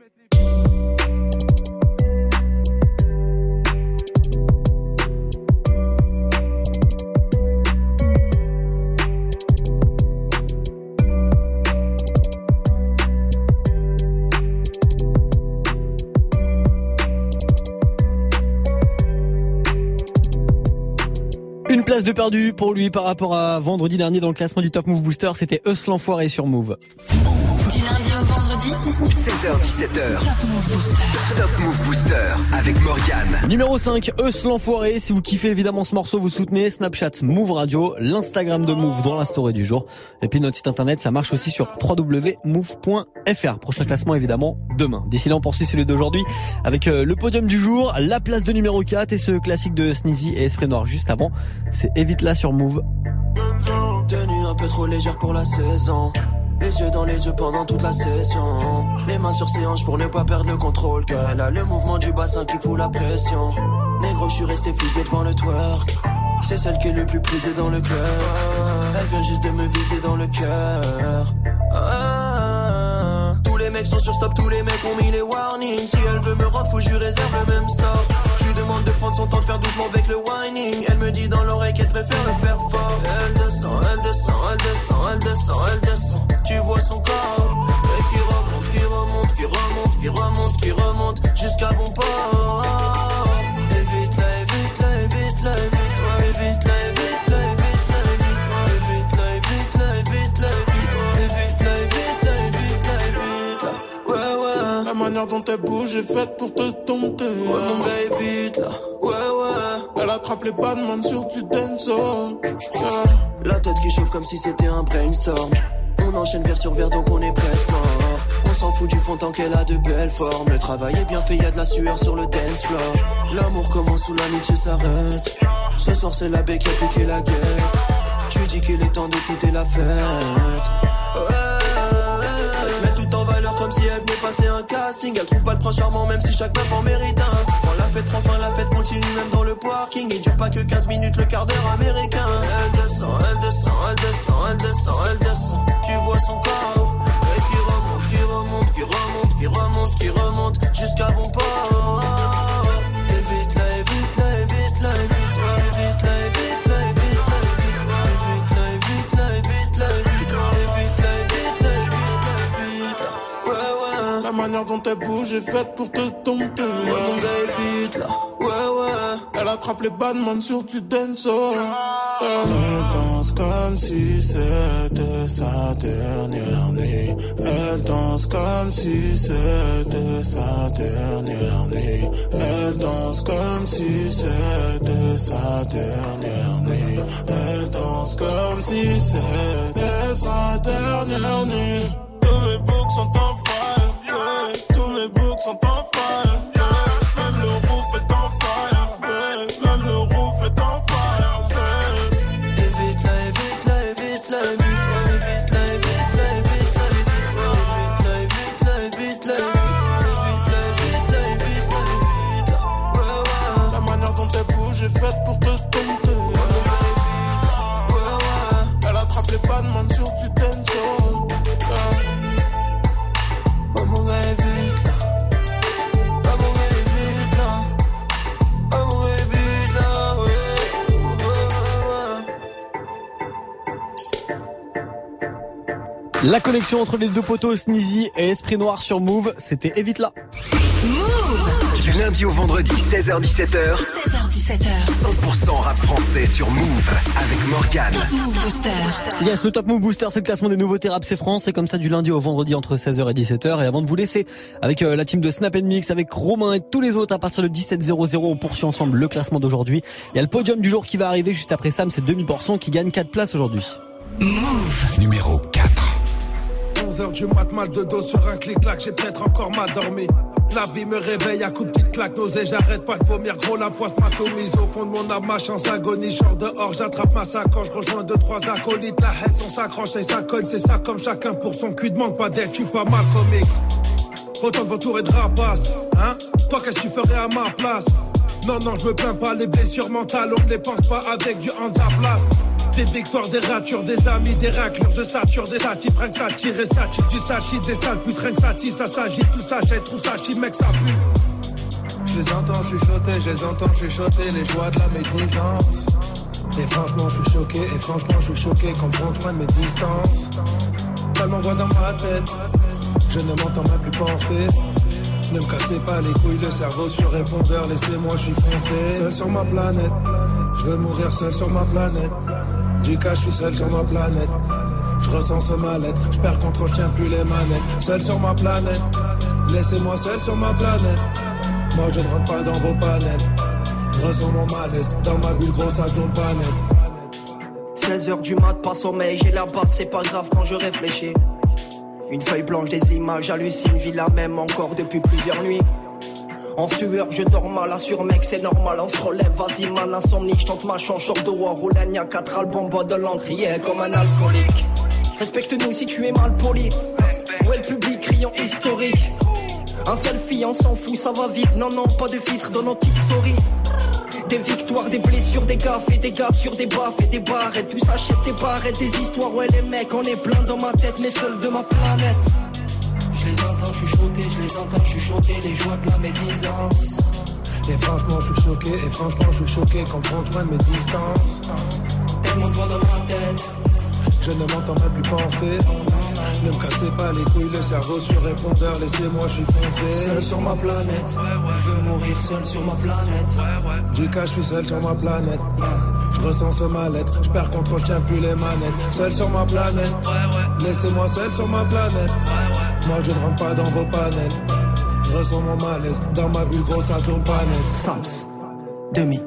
De perdu pour lui par rapport à vendredi dernier dans le classement du Top Move Booster, c'était Eus l'enfoiré sur Move. 16h17h. Top Move Booster avec Morgane. Numéro 5, Eus l'enfoiré. Si vous kiffez évidemment ce morceau, vous soutenez Snapchat Move Radio, l'Instagram de Move dans la story du jour. Et puis notre site internet, ça marche aussi sur www.move.fr. Prochain classement évidemment demain. D'ici là, on poursuit celui d'aujourd'hui avec euh, le podium du jour, la place de numéro 4 et ce classique de Sneezy et Esprit Noir juste avant. C'est Évite là sur Move. Tenue un peu trop légère pour la saison. Les yeux dans les yeux pendant toute la session. Les mains sur ses hanches pour ne pas perdre le contrôle. Qu'elle a le mouvement du bassin qui fout la pression. Négro, je suis resté figé devant le twerk. C'est celle qui est le plus prisée dans le club. Elle vient juste de me viser dans le cœur. Ah. Tous les mecs sont sur stop, tous les mecs ont mis les warnings. Si elle veut me rendre fou, je réserve le même sort. Demande de prendre son temps, de faire doucement avec le whining. Elle me dit dans l'oreille qu'elle préfère le faire fort. Elle descend, elle descend, elle descend, elle descend, elle descend. Tu vois son corps qui remonte, qui remonte, qui remonte, qui remonte, qui remonte jusqu'à bon port. Manière dont elle bouge est faite pour te dompter. Ouais, mon gars, évite là. Ouais, ouais. Elle attrape les badman sur du dancehall. Yeah. La tête qui chauffe comme si c'était un brainstorm. On enchaîne verre sur verre donc on est presque mort. On s'en fout du fond tant qu'elle a de belles formes. Le travail est bien fait, y a de la sueur sur le dance floor. L'amour commence où l'amitié s'arrête. Ce soir c'est la baie qui a piqué la guerre. Tu dis qu'il est temps de quitter la fête. Ouais. Si elle venait passer un casting. Elle trouve pas le prince charmant même si chaque meuf en mérite un. Quand la fête prend fin, la fête continue même dans le parking. Il dure pas que 15 minutes le quart d'heure américain. Elle descend, elle descend, elle descend, elle descend, elle descend. Tu vois son corps et qui remonte, qui remonte, qui remonte, qui remonte, qui remonte jusqu'à bon port. Manière dont elle bouge est faite pour te dompter. Ouais, mon gars, évite là. Ouais, ouais. Elle attrape les badman sur du dancehall. Yeah. Elle danse comme si c'était sa dernière nuit. Elle danse comme si c'était sa dernière nuit. Elle danse comme si c'était sa dernière nuit. Elle danse comme si c'était sa dernière nuit. Tous mes books sont en sont en fire. La connexion entre les deux poteaux Sneezy et Esprit Noir sur Move, c'était Évite là. Du lundi au vendredi, 16h17h. 16h17h. 100% rap français sur Move avec Morgane. Top Move Booster. Yes, le Top Move Booster, c'est le classement des nouveautés rap c'est France. C'est comme ça du lundi au vendredi entre 16h et 17h. Et avant de vous laisser avec euh, la team de Snap Mix, avec Romain et tous les autres à partir de 17h00, on poursuit ensemble le classement d'aujourd'hui. Il y a le podium du jour qui va arriver juste après Sam, c'est 2000% qui gagne 4 places aujourd'hui. Numéro 4. 11h du mat, mal de dos sur un clic-clac, j'ai peut-être encore mal dormi. La vie me réveille à coups de petites claques, nausée, j'arrête pas de vomir, gros la poisse m'atomise au fond de mon âme, ma chance agonie, genre dehors, j'attrape ma sacoche, rejoins deux, trois acolytes, la haine, on s'accroche et ça cogne, c'est ça comme chacun pour son cul, demande pas d'aide, tu pas mal comics. Autant de vautours et de rapaces, hein? Toi qu'est-ce que tu ferais à ma place? Non, non, je me plains pas, les blessures mentales, on ne les pense pas avec du hands à place. Des victoires, des ratures, des amis, des raclures, je sature des satis, rien que ça tire et ça du sachi, des sales putes, que ça ça s'agit, tout ça, j'ai trouve ça mec, ça pue. Je les entends chuchoter, je les entends chuchoter, les joies de la médisance. Et franchement, je suis choqué, et franchement, je suis choqué prend loin de mes distances. Tellement voix dans ma tête, je ne m'entends même plus penser. Ne me cassez pas les couilles, le cerveau sur répondeur, laissez-moi, je suis foncé. Seul sur ma planète, je veux mourir seul sur ma planète. Du cas, je suis seul sur ma planète. Je ressens ce mal-être, je perds contrôle, je tiens plus les manettes. Seul sur ma planète, laissez-moi seul sur ma planète. Moi je ne rentre pas dans vos panels. Je ressens mon malaise, dans ma bulle grosse ça tourne pas net. 16h du mat, pas sommeil, j'ai la barbe, c'est pas grave quand je réfléchis. Une feuille blanche, des images, hallucine, vie la même encore depuis plusieurs nuits. En sueur, je dors mal, assure mec, c'est normal, on se relève, vas-y man, insomnie, je tente ma chance, short de war, roule y'a quatre albums, bois de l'encre, comme un alcoolique. Respecte-nous si tu es mal poli. Est le public, criant historique. Un selfie, on s'en fout, ça va vite, non, non, pas de filtre dans nos petites stories. Des victoires, des blessures, des gaffes et des gars sur des baffes et des barrettes. Tout s'achète des barrettes, des histoires. Ouais, les mecs, on est plein dans ma tête, mais seul de ma planète. Je entends chuchoter, je les entends chuchoter, les joies de la médisance. Et franchement, je suis choqué, et franchement, je suis choqué quand prendre loin de mes distances. Tellement de voix dans ma tête. Je ne m'entends même plus penser. Ne me cassez pas les couilles, le cerveau sur répondeur, laissez-moi, je suis foncé. Seul sur ma planète, je veux mourir seul sur ma planète. Du cas, je suis seul sur ma planète. Je ressens ce mal-être, je perds contrôle, je tiens plus les manettes. Seul sur ma planète, laissez-moi seul sur ma planète. Moi, je ne rentre pas dans vos panels. Je ressens mon malaise, dans ma bulle grosse, ça tourne pas net. Sams, demi.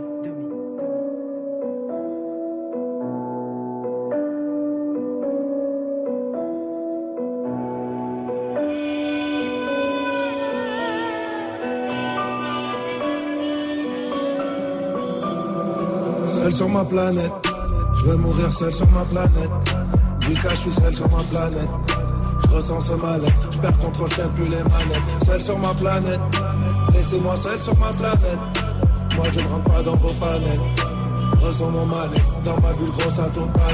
Sur ma planète, je veux mourir seul sur ma planète. Du cas, je suis seul sur ma planète. Je ressens ce mal-être, je perds contrôle, je plus les manettes. Seul sur ma planète, laissez-moi seul sur ma planète. Moi, je ne rentre pas dans vos panels. Ressens mon mal-être, dans ma bulle grosse, ça tourne pas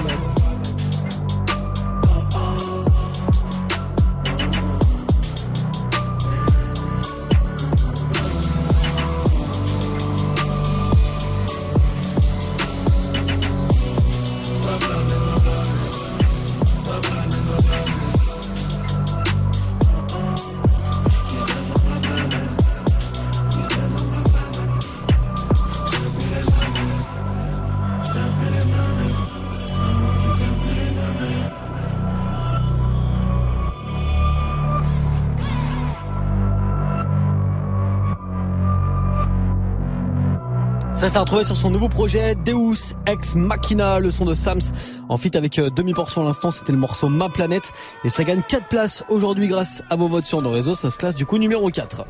Ça s'est retrouvé sur son nouveau projet Deus Ex Machina, le son de Sams en fit avec euh, demi-portion à l'instant, c'était le morceau Ma Planète et ça gagne 4 places aujourd'hui grâce à vos votes sur nos réseaux, ça se classe du coup numéro 4.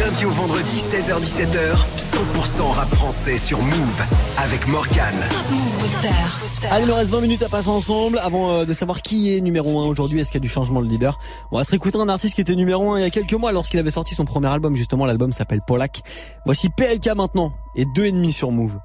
Lundi au vendredi, 16h-17h, 100% rap français sur Move avec Morgan. Allez, il nous reste 20 minutes à passer ensemble avant euh, de savoir qui est numéro 1 aujourd'hui. Est-ce qu'il y a du changement de leader? On va se réécouter un artiste qui était numéro 1 il y a quelques mois lorsqu'il avait sorti son premier album. Justement, l'album s'appelle Polak. Voici PLK maintenant et deux et demi sur Move.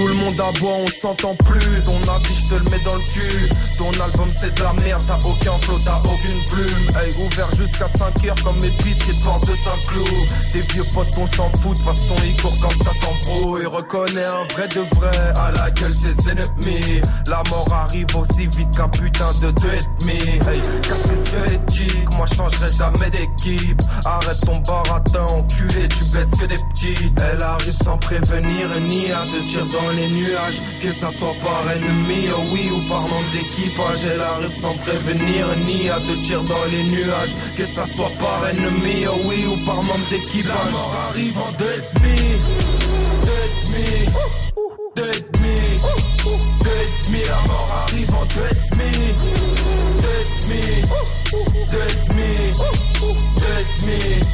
Tout le monde aboie, on s'entend plus. Ton avis, je te le mets dans le cul. Ton album, c'est de la merde, t'as aucun flow, t'as aucune plume. Hey, ouvert jusqu'à 5 heures comme épicier de porte de Saint-Cloud. Des vieux potes, on s'en fout, de façon, ils courent quand ça s'embrouille. Reconnais un vrai de vrai à la gueule ses ennemis. La mort arrive aussi vite qu'un putain de deux et demi. Hey, casse les squelettiques, moi, changerai jamais d'équipe. Arrête ton baratin, enculé, tu baisses que des petits. Elle arrive sans prévenir, ni à deux tirs dans les nuages Que ça soit par ennemi, oh oui, ou par nombre d'équipage Elle arrive sans prévenir, ni à deux tirs dans les nuages. Que ça soit par ennemi, oh oui, ou par membre d'équipage. La mort arrive en deux et demi Deux et demi Deux et demi Deux et demi, la mort arrive en deux et demi Deux et demi Deux et demi Deux et demi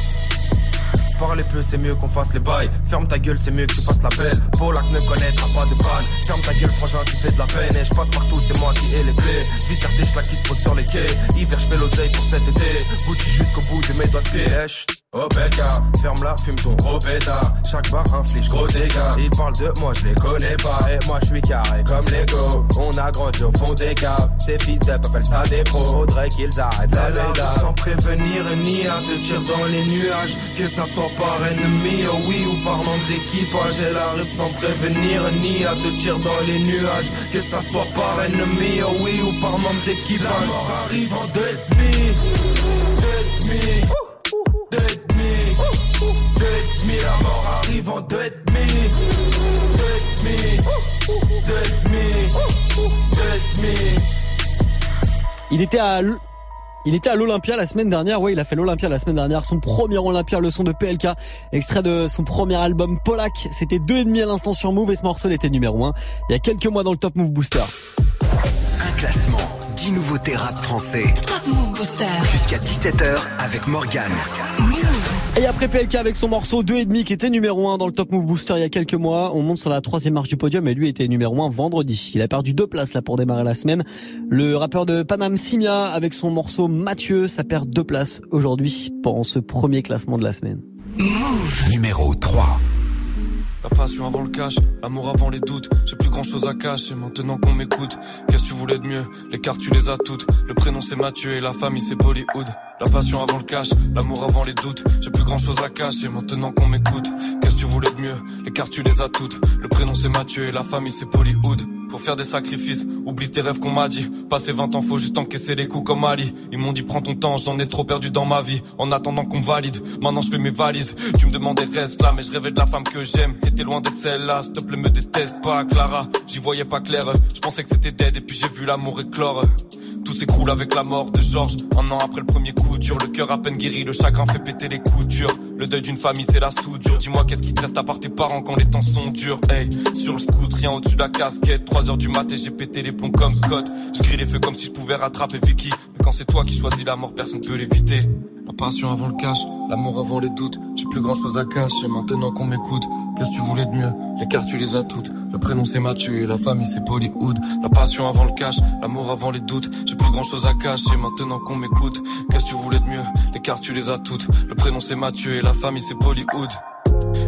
Parler peu, c'est mieux qu'on fasse les bails. Ferme ta gueule, c'est mieux que tu fasses la belle. Polak ne connaîtra pas de panne. Ferme ta gueule, frangin, tu fais de la peine. Et je passe partout, c'est moi qui ai les clés. Visser des qui se posent sur les quais. Hiver, je fais l'oseille pour cet été. Gucci jusqu'au bout de mes doigts de pied. Eh. Oh bel gars, ferme-la, fume ton gros pétard. Chaque bar inflige gros dégâts. Ils parlent de moi, je les connais pas. Et moi, je suis carré comme Lego. On a grandi au fond des caves. Ces fils d'ep appellent ça des pros. Faudrait qu'ils arrêtent la. Sans prévenir ni à de tir dans les nuages. Que ça soit par ennemi, oh oui, ou par membre d'équipage. Elle arrive sans prévenir ni à de tir dans les nuages. Que ça soit par ennemi, oh oui, ou par membre d'équipage. La mort arrive en deux et demi. Deux et demi. Demi. La mort arrive en deux et demi. Deux et demi. Deux et demi. Deux et demi. Il était à l- il était à l'Olympia la semaine dernière, ouais, il a fait l'Olympia la semaine dernière, son premier Olympia, le son de PLK, extrait de son premier album Polak, c'était deux et demi à l'instant sur Move et ce morceau était numéro 1 il y a quelques mois dans le Top Move Booster. Un classement, 10 nouveautés rap français. Top Move Booster. Jusqu'à 17h avec Morgane. Et après PLK avec son morceau 2,5 qui était numéro 1 dans le Top Move Booster il y a quelques mois, on monte sur la troisième marche du podium et lui était numéro 1 vendredi. Il a perdu deux places là pour démarrer la semaine. Le rappeur de Panam Simia avec son morceau Mathieu, ça perd deux places aujourd'hui pendant ce premier classement de la semaine. Numéro 3. La passion avant le cash, l'amour avant les doutes. J'ai plus grand chose à cacher maintenant qu'on m'écoute. Qu'est-ce que tu voulais de mieux? Les cartes tu les as toutes. Le prénom c'est Mathieu et la famille c'est Bollywood. La passion avant le cash, l'amour avant les doutes. J'ai plus grand chose à cacher maintenant qu'on m'écoute. Voulais de mieux Les cartes tu les as toutes. Le prénom c'est Mathieu et la famille c'est Bollywood. Faut faire des sacrifices, oublie tes rêves qu'on m'a dit. Passer 20 ans, faut juste encaisser les coups comme Ali. Ils m'ont dit prends ton temps, j'en ai trop perdu dans ma vie. En attendant qu'on valide, maintenant je fais mes valises. Tu me demandais reste là, mais je rêvais de la femme que j'aime. T'étais loin d'être celle-là, s'il te plaît me déteste pas, Clara. J'y voyais pas clair, je pensais que c'était dead et puis j'ai vu l'amour éclore. Tout s'écroule avec la mort de Georges. Un an après le premier coup dur, le cœur à peine guéri, le chagrin fait péter les coutures. Le deuil d'une famille, c'est la soudure. Dis-moi, qu'est-ce qui te reste à part tes parents quand les temps sont durs? Hey, sur le scoot, rien au-dessus de la casquette. 3 heures du mat et j'ai pété les plombs comme Scott. Je les feux comme si je pouvais rattraper Vicky. Mais quand c'est toi qui choisis la mort, personne peut l'éviter. La passion avant le cash, l'amour avant les doutes. J'ai plus grand chose à cacher maintenant qu'on m'écoute. Qu'est-ce que tu voulais de mieux? Les cartes tu les as toutes. Le prénom c'est Mathieu et la famille c'est Bollywood. La passion avant le cash, l'amour avant les doutes. J'ai plus grand chose à cacher maintenant qu'on m'écoute. Qu'est-ce que tu voulais de mieux? Les cartes tu les as toutes. Le prénom c'est Mathieu et la famille c'est Bollywood.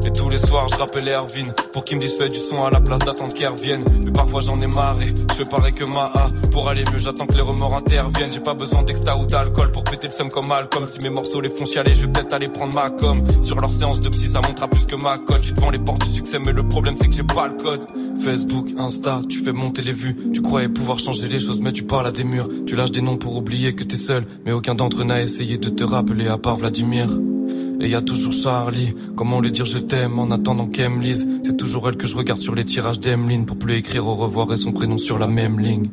Et tous les soirs je rappelle Erwin Pour qu'il me dise fais du son à la place d'attendre qu'elle revienne. Mais parfois j'en ai marré Je fais pareil que ma A. Pour aller mieux j'attends que les remords interviennent. J'ai pas besoin d'exta ou d'alcool Pour péter le seum comme Malcolm Si mes morceaux les font chialer. Je vais peut-être aller prendre ma com. Sur leur séance de psy ça montre à plus que ma cote. Je suis devant les portes du succès Mais le problème c'est que j'ai pas le code. Facebook, Insta, tu fais monter les vues. Tu croyais pouvoir changer les choses Mais tu parles à des murs. Tu lâches des noms pour oublier que t'es seul. Mais aucun d'entre eux n'a essayé de te rappeler à part Vladimir et y a toujours Charlie, comment lui dire je t'aime en attendant qu'elle C'est toujours elle que je regarde sur les tirages d'Emeline Pour plus écrire au revoir et son prénom sur la même ligne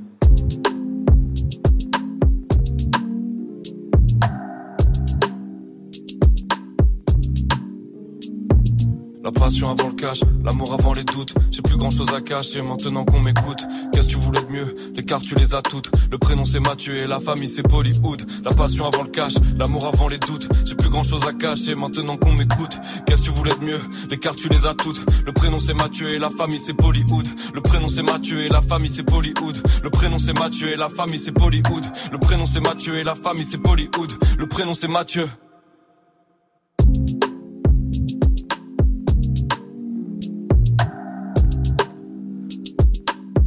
passion avant le cash, l'amour avant les doutes. J'ai plus grand chose à cacher maintenant qu'on m'écoute. Qu'est-ce que tu voulais de mieux? Les cartes tu les as toutes. Le prénom c'est Mathieu et la famille c'est Bollywood. La passion avant le cash, l'amour avant les doutes. J'ai plus grand chose à cacher maintenant qu'on m'écoute. Qu'est-ce que tu voulais de mieux? Les cartes tu les as toutes. Le prénom c'est Mathieu et la famille c'est Bollywood. Le prénom c'est Mathieu et la famille c'est Bollywood. Le prénom c'est Mathieu et la famille c'est Bollywood. Le prénom c'est Mathieu et la famille c'est Bollywood. Le prénom c'est Mathieu.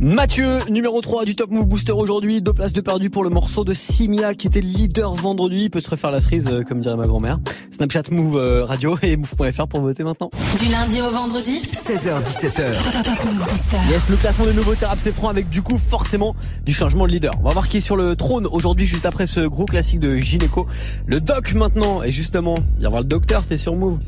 Mathieu, numéro 3 du Top Move Booster aujourd'hui, deux places de perdu pour le morceau de Simia qui était leader vendredi, il peut se refaire la cerise euh, comme dirait ma grand-mère. Snapchat Move euh, Radio et Move.fr pour voter maintenant. Du lundi au vendredi 16h17h. Top Move Booster. Yes, le classement des nouveaux thérapes c'est franc avec du coup forcément du changement de leader. On va voir qui est sur le trône aujourd'hui juste après ce gros classique de Gynéco. Le doc maintenant et justement, il va y avoir le docteur, t'es sur Move.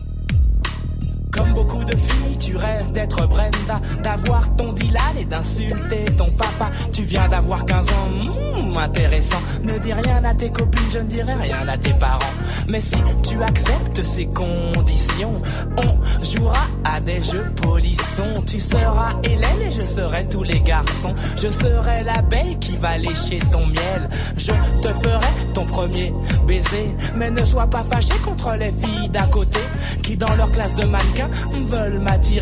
Comme beaucoup de filles, tu rêves d'être Brenda, d'avoir ton Dylan et d'insulter ton papa. Tu viens d'avoir 15 ans, hmm, intéressant. Ne dis rien à tes copines, je ne dirai rien à tes parents. Mais si tu acceptes ces conditions, on jouera à des jeux polissons. Tu seras Hélène et je serai tous les garçons. Je serai l'abeille qui va lécher ton miel. Je te ferai ton premier baiser. Mais ne sois pas fâché contre les filles d'à côté qui dans leur classe de mannequin veulent m'attirer.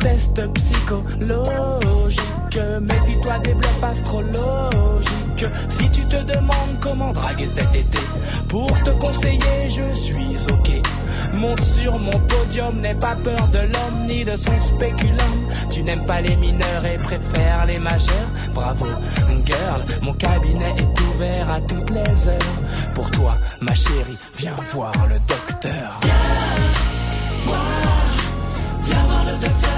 Test psychologique, méfie-toi des bluffs astrologiques. Si tu te demandes comment draguer cet été, pour te conseiller, je suis ok. Monte sur mon podium, n'aie pas peur de l'homme ni de son spéculum. Tu n'aimes pas les mineurs et préfères les majeurs. Bravo, girl, mon cabinet est ouvert à toutes les heures. Pour toi, ma chérie, viens voir le docteur. Viens voir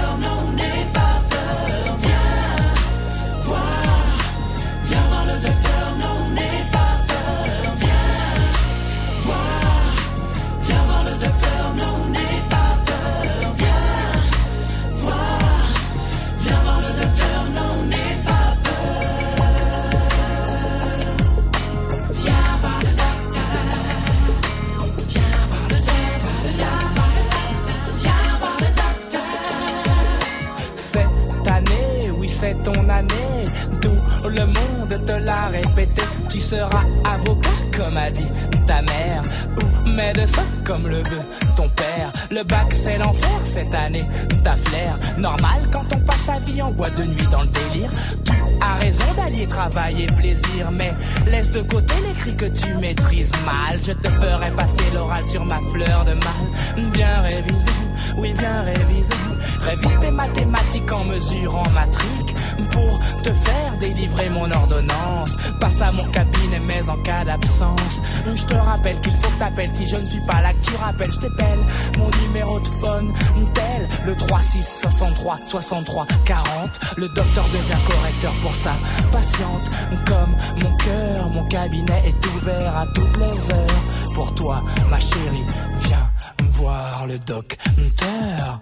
le monde te l'a répété. Tu seras avocat, comme a dit ta mère. Ou médecin, comme le veut ton père. Le bac, c'est l'enfer cette année. Ta flair, normal quand on passe sa vie en boîte de nuit dans le délire. Tu as raison d'allier travail et plaisir, mais laisse de côté l'écrit que tu maîtrises mal. Je te ferai passer l'oral sur ma fleur de mal. Bien révisé, oui, bien révisé. Révise tes mathématiques en mesurant matrique pour te faire délivrer mon ordonnance. Passe à mon cabinet, mais en cas d'absence, je te rappelle qu'il faut que t'appelles. Si je ne suis pas là, que tu rappelles, je t'appelle. Mon numéro de phone, tel le 36 63 63 40. Le docteur devient correcteur pour sa patiente. Comme mon cœur, mon cabinet est ouvert à toutes les heures. Pour toi, ma chérie, viens voir le docteur.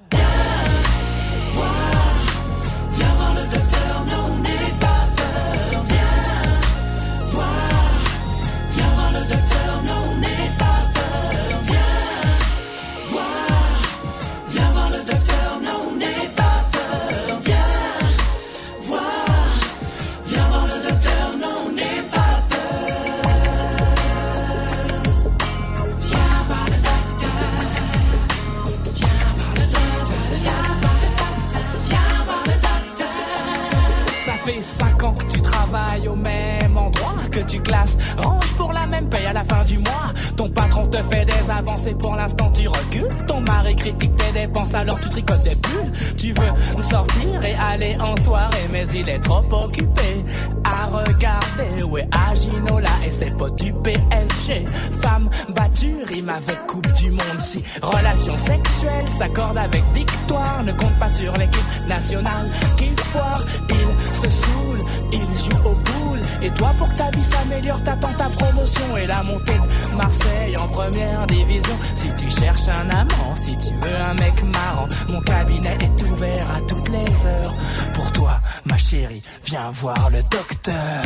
Au même endroit, que tu classes, range pour la même paye à la fin du mois. Ton patron te fait des avancées, pour l'instant tu recules. Ton mari critique tes dépenses, alors tu tricotes des bulles. Tu veux sortir et aller en soirée, mais il est trop occupé à regarder est Aginola et ses potes du PSG. Femme battue, rime avec Coupe du Monde. Si relation sexuelle s'accorde avec victoire, ne compte pas sur l'équipe nationale qui foire. Se saoule, il joue au boule. Et toi, pour ta vie s'améliore, t'attends ta promotion et la montée de Marseille en première division. Si tu cherches un amant, si tu veux un mec marrant, mon cabinet est ouvert à toutes les heures. Pour toi, ma chérie, viens voir le docteur.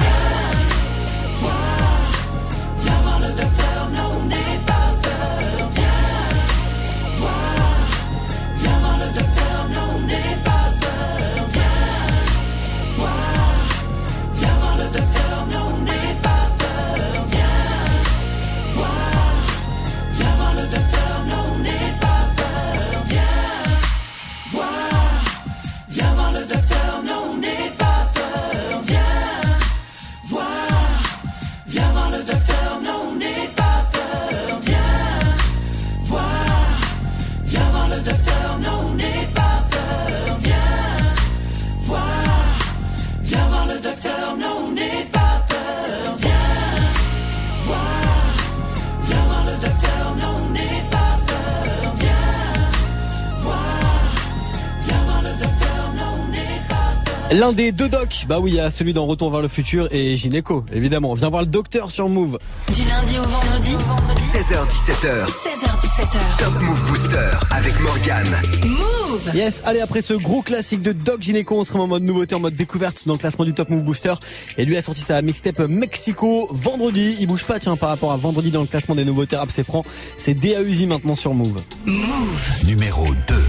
L'un des deux docs, bah oui, il y a celui dans Retour vers le futur et Gynéco, évidemment. Viens voir le docteur sur Move. Du lundi au vendredi. 16h17h. 16h17h. Top Move Booster avec Morgane. Move Yes, allez, après ce gros classique de Doc Gynéco, on sera en mode nouveauté, en mode découverte dans le classement du Top Move Booster. Et lui a sorti sa mixtape Mexico vendredi. Il bouge pas, tiens, par rapport à vendredi dans le classement des nouveautés rap, c'est franc. C'est DAUZI maintenant sur Move. Move Numéro 2.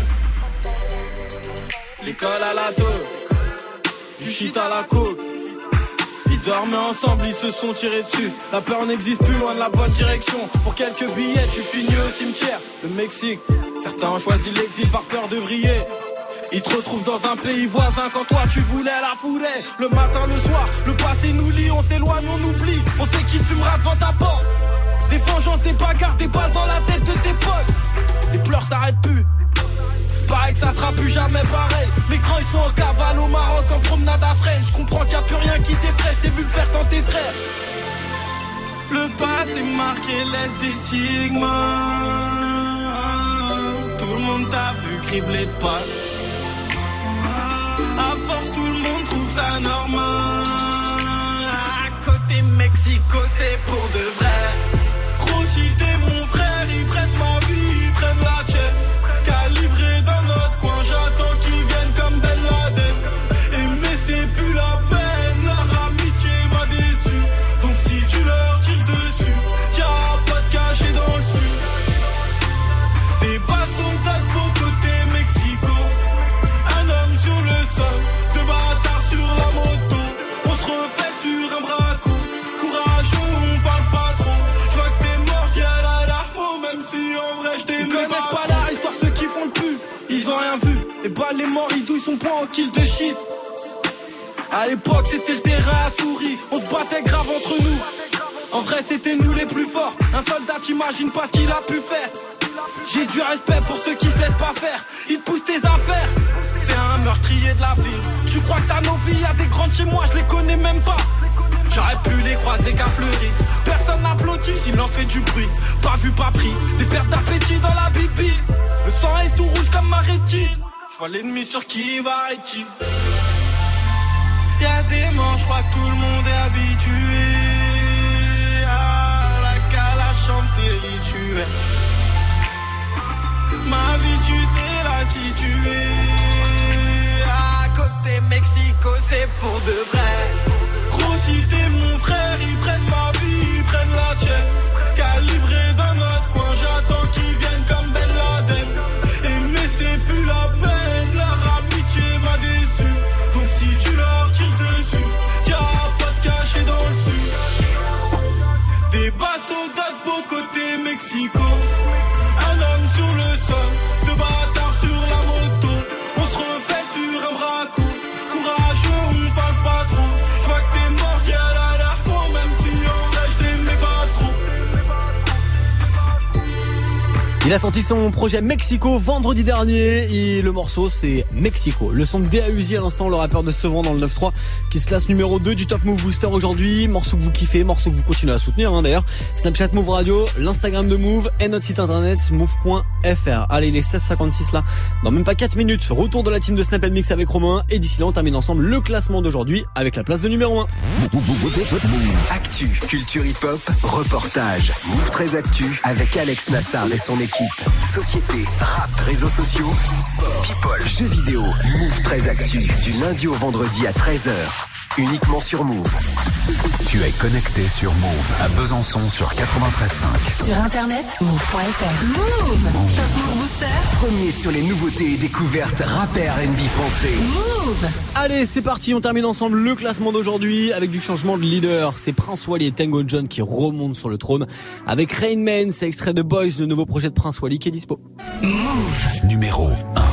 L'école à la deux, du shit à la côte. Ils dormaient ensemble, ils se sont tirés dessus. La peur n'existe plus loin de la bonne direction. Pour quelques billets, tu finis au cimetière. Le Mexique, certains ont choisi l'exil par peur de vriller. Ils te retrouvent dans un pays voisin quand toi tu voulais la fourrer. Le matin, le soir, le passé nous lie, on s'éloigne, on oublie. On sait qui fumera devant ta porte. Des vengeances, des bagarres, des balles dans la tête de tes potes. Les s'arrête plus. Pareil que ça sera plus jamais pareil. Les grands ils sont en cavale au Maroc en promenade à freine. Je comprends qu'il n'y a plus rien qui t'effraie, t'ai vu le faire sans tes frères. Le passé marqué laisse des stigmas. Tout le monde t'a vu cribler de pas. À force, tout le monde trouve ça normal. À côté Mexico, c'est pour de vrai. Gros, si t'es Et bah les morts, ils douillent son point en kill de shit. À l'époque, c'était le terrain à souris. On se battait grave entre nous. En vrai, c'était nous les plus forts. Un soldat, t'imagines pas ce qu'il a pu faire. J'ai du respect pour ceux qui se laissent pas faire. Ils poussent tes affaires. C'est un meurtrier de la ville. Tu crois que t'as nos vies, y'a des grandes chez moi, je les connais même pas. J'aurais pu les croiser qu'à Fleury. Personne n'applaudit, silence fait du bruit. Pas vu, pas pris. Des pertes d'appétit dans la bibi. L'ennemi sur qui va être Y'a des morts, je crois que tout le monde est habitué. À la calachante, c'est le rituel. Ma vie, tu sais la situer. À côté Mexico, c'est pour de vrai. Gros, si t'es mon frère, ils prennent ma vie, Il a sorti son projet Mexico vendredi dernier et le morceau c'est Mexico. Le son de DA Uzi à l'instant, le rappeur de Sevran dans le 9-3 qui se classe numéro 2 du Top Move Booster aujourd'hui. Morceau que vous kiffez, morceau que vous continuez à soutenir hein, d'ailleurs. Snapchat Move Radio, l'Instagram de Move et notre site internet move.fr. Allez, il est 16h56 là. Dans même pas 4 minutes, retour de la team de Snap Mix avec Romain et d'ici là on termine ensemble le classement d'aujourd'hui avec la place de numéro 1. Actu, culture hip-hop, reportage. Move 13 Actu avec Alex Nassar et son équipe. Société, rap, réseaux sociaux, people, jeux vidéo. Move 13 Actu du lundi au vendredi à 13h. Uniquement sur Move. Tu es connecté sur Move à Besançon sur 93.5. Sur internet, move.fr. Move Top Move Booster. Premier sur les nouveautés et découvertes rap et R&B français. Move Allez, c'est parti, on termine ensemble le classement d'aujourd'hui avec du changement de leader. C'est Prince Wally et Tango John qui remontent sur le trône. Avec Rain Man, c'est extrait de Boys, le nouveau projet de Prince Wally qui est dispo. Move Numéro 1.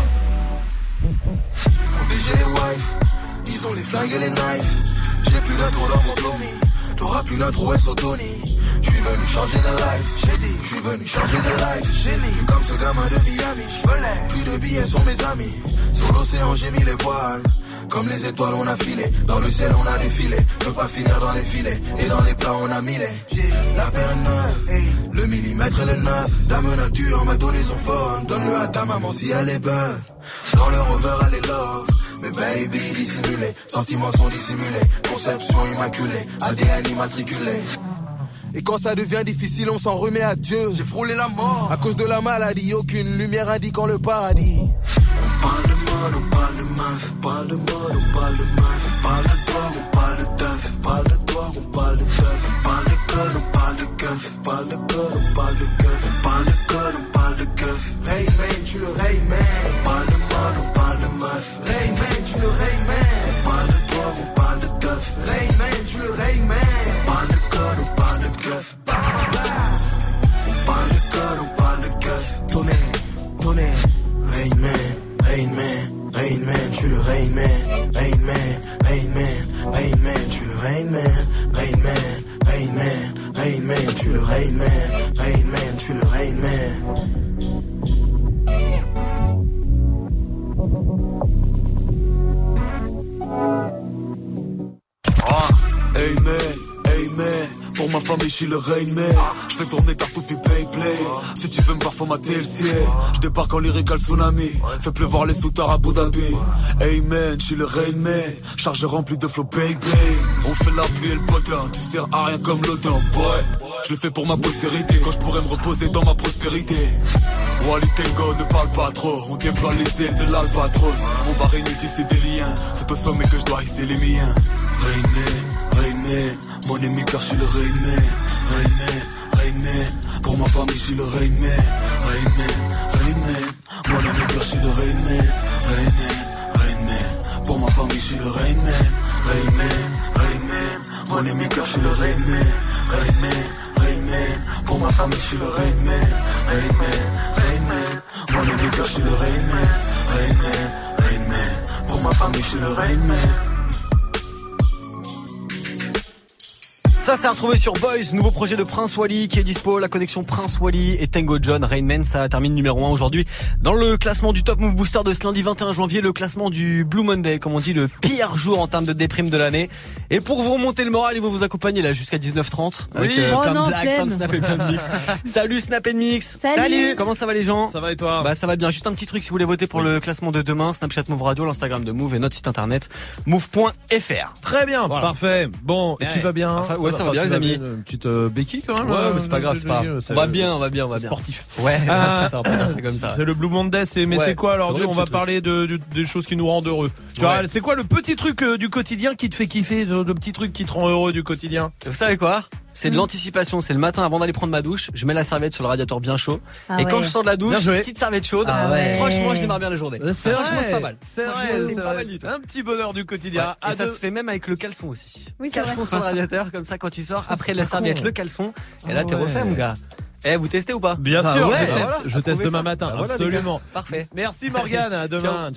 Ils ont les flingues et les knives. J'ai plus d'intro dans mon Tommy, t'auras plus d'intro SO Tony. Je suis venu changer de life, j'ai dit, je suis venu changer de life. J'ai mis, comme ce gamin de Miami, je Plus de billets sont mes amis, sur l'océan j'ai mis les voiles. Comme les étoiles on a filé, dans le ciel on a défilé. Ne pas finir dans les filets, et dans les plats on a mis les La paire est neuve, le millimètre et le neuf Dame nature m'a donné son phone, donne-le à ta maman si elle est bonne. Dans le rover elle est love mais baby dissimulé, sentiments sont dissimulés Conception immaculée, ADN immatriculé et quand ça devient difficile, on s'en remet à Dieu. J'ai frôlé la mort. À cause de la maladie, aucune lumière indiquant le paradis. On parle de mode, on parle de meuf. On parle de mode, on parle de meuf. On parle de drogue, on parle de teuf. On parle de drogue, on parle de teuf. On parle de code, on parle de keuf. On parle de code, on parle de keuf. On parle de code, on parle de keuf. Rayman, tu le Rayman. Meuf. Rayman, tu le Rayman. On parle de drogue, on parle de teuf. Rayman, tu le Rayman. On parle de code, on parle de keuf. On parle de code, on parle de keuf. Tonnerre, tonnerre. Rayman, Rayman, Rayman, tu le Rayman. Rayman, Rayman, Rayman, tu le Rayman. Rayman, Rayman, Rayman, tu le Rayman. Rayman, tu le Rayman. Suis le Rain Man. Je fais tourner ta poupée play. Si tu veux me voir, faut mater le ciel. Je débarque en lyrical tsunami. Fais pleuvoir les soutards à Abu Dhabi. Man, je suis le Rain Man. Charge remplie de flow bang. On fait la pluie et le potin. Tu sers à rien comme l'odin, boy. Je le fais pour ma postérité. Quand je pourrais me reposer dans ma prospérité. Wally Tango, ne parle pas trop. On déploie les ailes de l'albatros. On va réunir tisser des liens. C'est au sommet que je dois hisser les miens. Rain Man, Rain Man. Mon ennemi car je le Rain Man. Rain Man, Rain Man. Pour ma famille, je suis le Rain Man. Rain Man, Rain Man. Mon ennemi car je suis le Rain Man. Rain Man, Rain Man. Pour ma famille, je le Rain Man. Rain Man, Rain Man. Mon ennemi car je suis le. Pour ma famille, je le Rain Man. Rain Man, Rain Man. Mon ennemi car le. Pour ma famille, je suis le Rain Ça, c'est retrouvé sur Boys, nouveau projet de Prince Wally qui est dispo. La connexion Prince Wally et Tango John. Rainman, ça termine numéro 1 aujourd'hui dans le classement du Top Move Booster de ce lundi 21 janvier. Le classement du Blue Monday, comme on dit, le pire jour en termes de déprime de l'année. Et pour vous remonter le moral, ils vont vous accompagner là jusqu'à 19h30 avec Oui. euh, Oh plein non, de blagues, plein de snaps et plein de mix. Salut Snap and Mix. Salut. Comment ça va les gens? Ça va et toi? Bah ça va bien. Juste un petit truc si vous voulez voter pour le classement de demain, Snapchat Move Radio, l'Instagram de Move et notre site internet move.fr. Très bien, Voilà. parfait. Bon, et tu Ouais. vas bien? Enfin, ouais, ça va bien, les amis. Une petite euh, béquille quand même. Ouais, euh, mais c'est pas grave, c'est pas c'est On va bien, on va bien, on va bien. Sportif. Ouais, Ah, c'est ça, dire ça comme ça. C'est le Blue Monday, c'est- mais c'est quoi alors c'est On va parler de, de- des choses qui nous rendent heureux. Tu vois, c'est quoi le petit truc euh, du quotidien qui te fait kiffer, le petit truc qui te rend heureux du quotidien? Vous savez quoi? C'est de Hmm. l'anticipation. C'est le matin avant d'aller prendre ma douche. Je mets la serviette sur le radiateur bien chaud. Ah et quand ouais. je sors de la douche, petite serviette chaude. Ah ouais. Franchement, je démarre bien la journée. C'est Franchement, c'est pas mal. C'est pas mal du tout. Un petit bonheur du quotidien. Ouais, et ça deux- se fait même avec le caleçon aussi. Oui, c'est caleçon vrai. sur le radiateur, comme ça quand tu sors, après la serviette, le caleçon. Et Ah là, t'es ouais. refait, mon gars. Eh, vous testez ou pas Bien sûr, ouais, je teste, je teste demain ça. matin, Bah voilà, absolument. Parfait. Merci Morgane, à demain.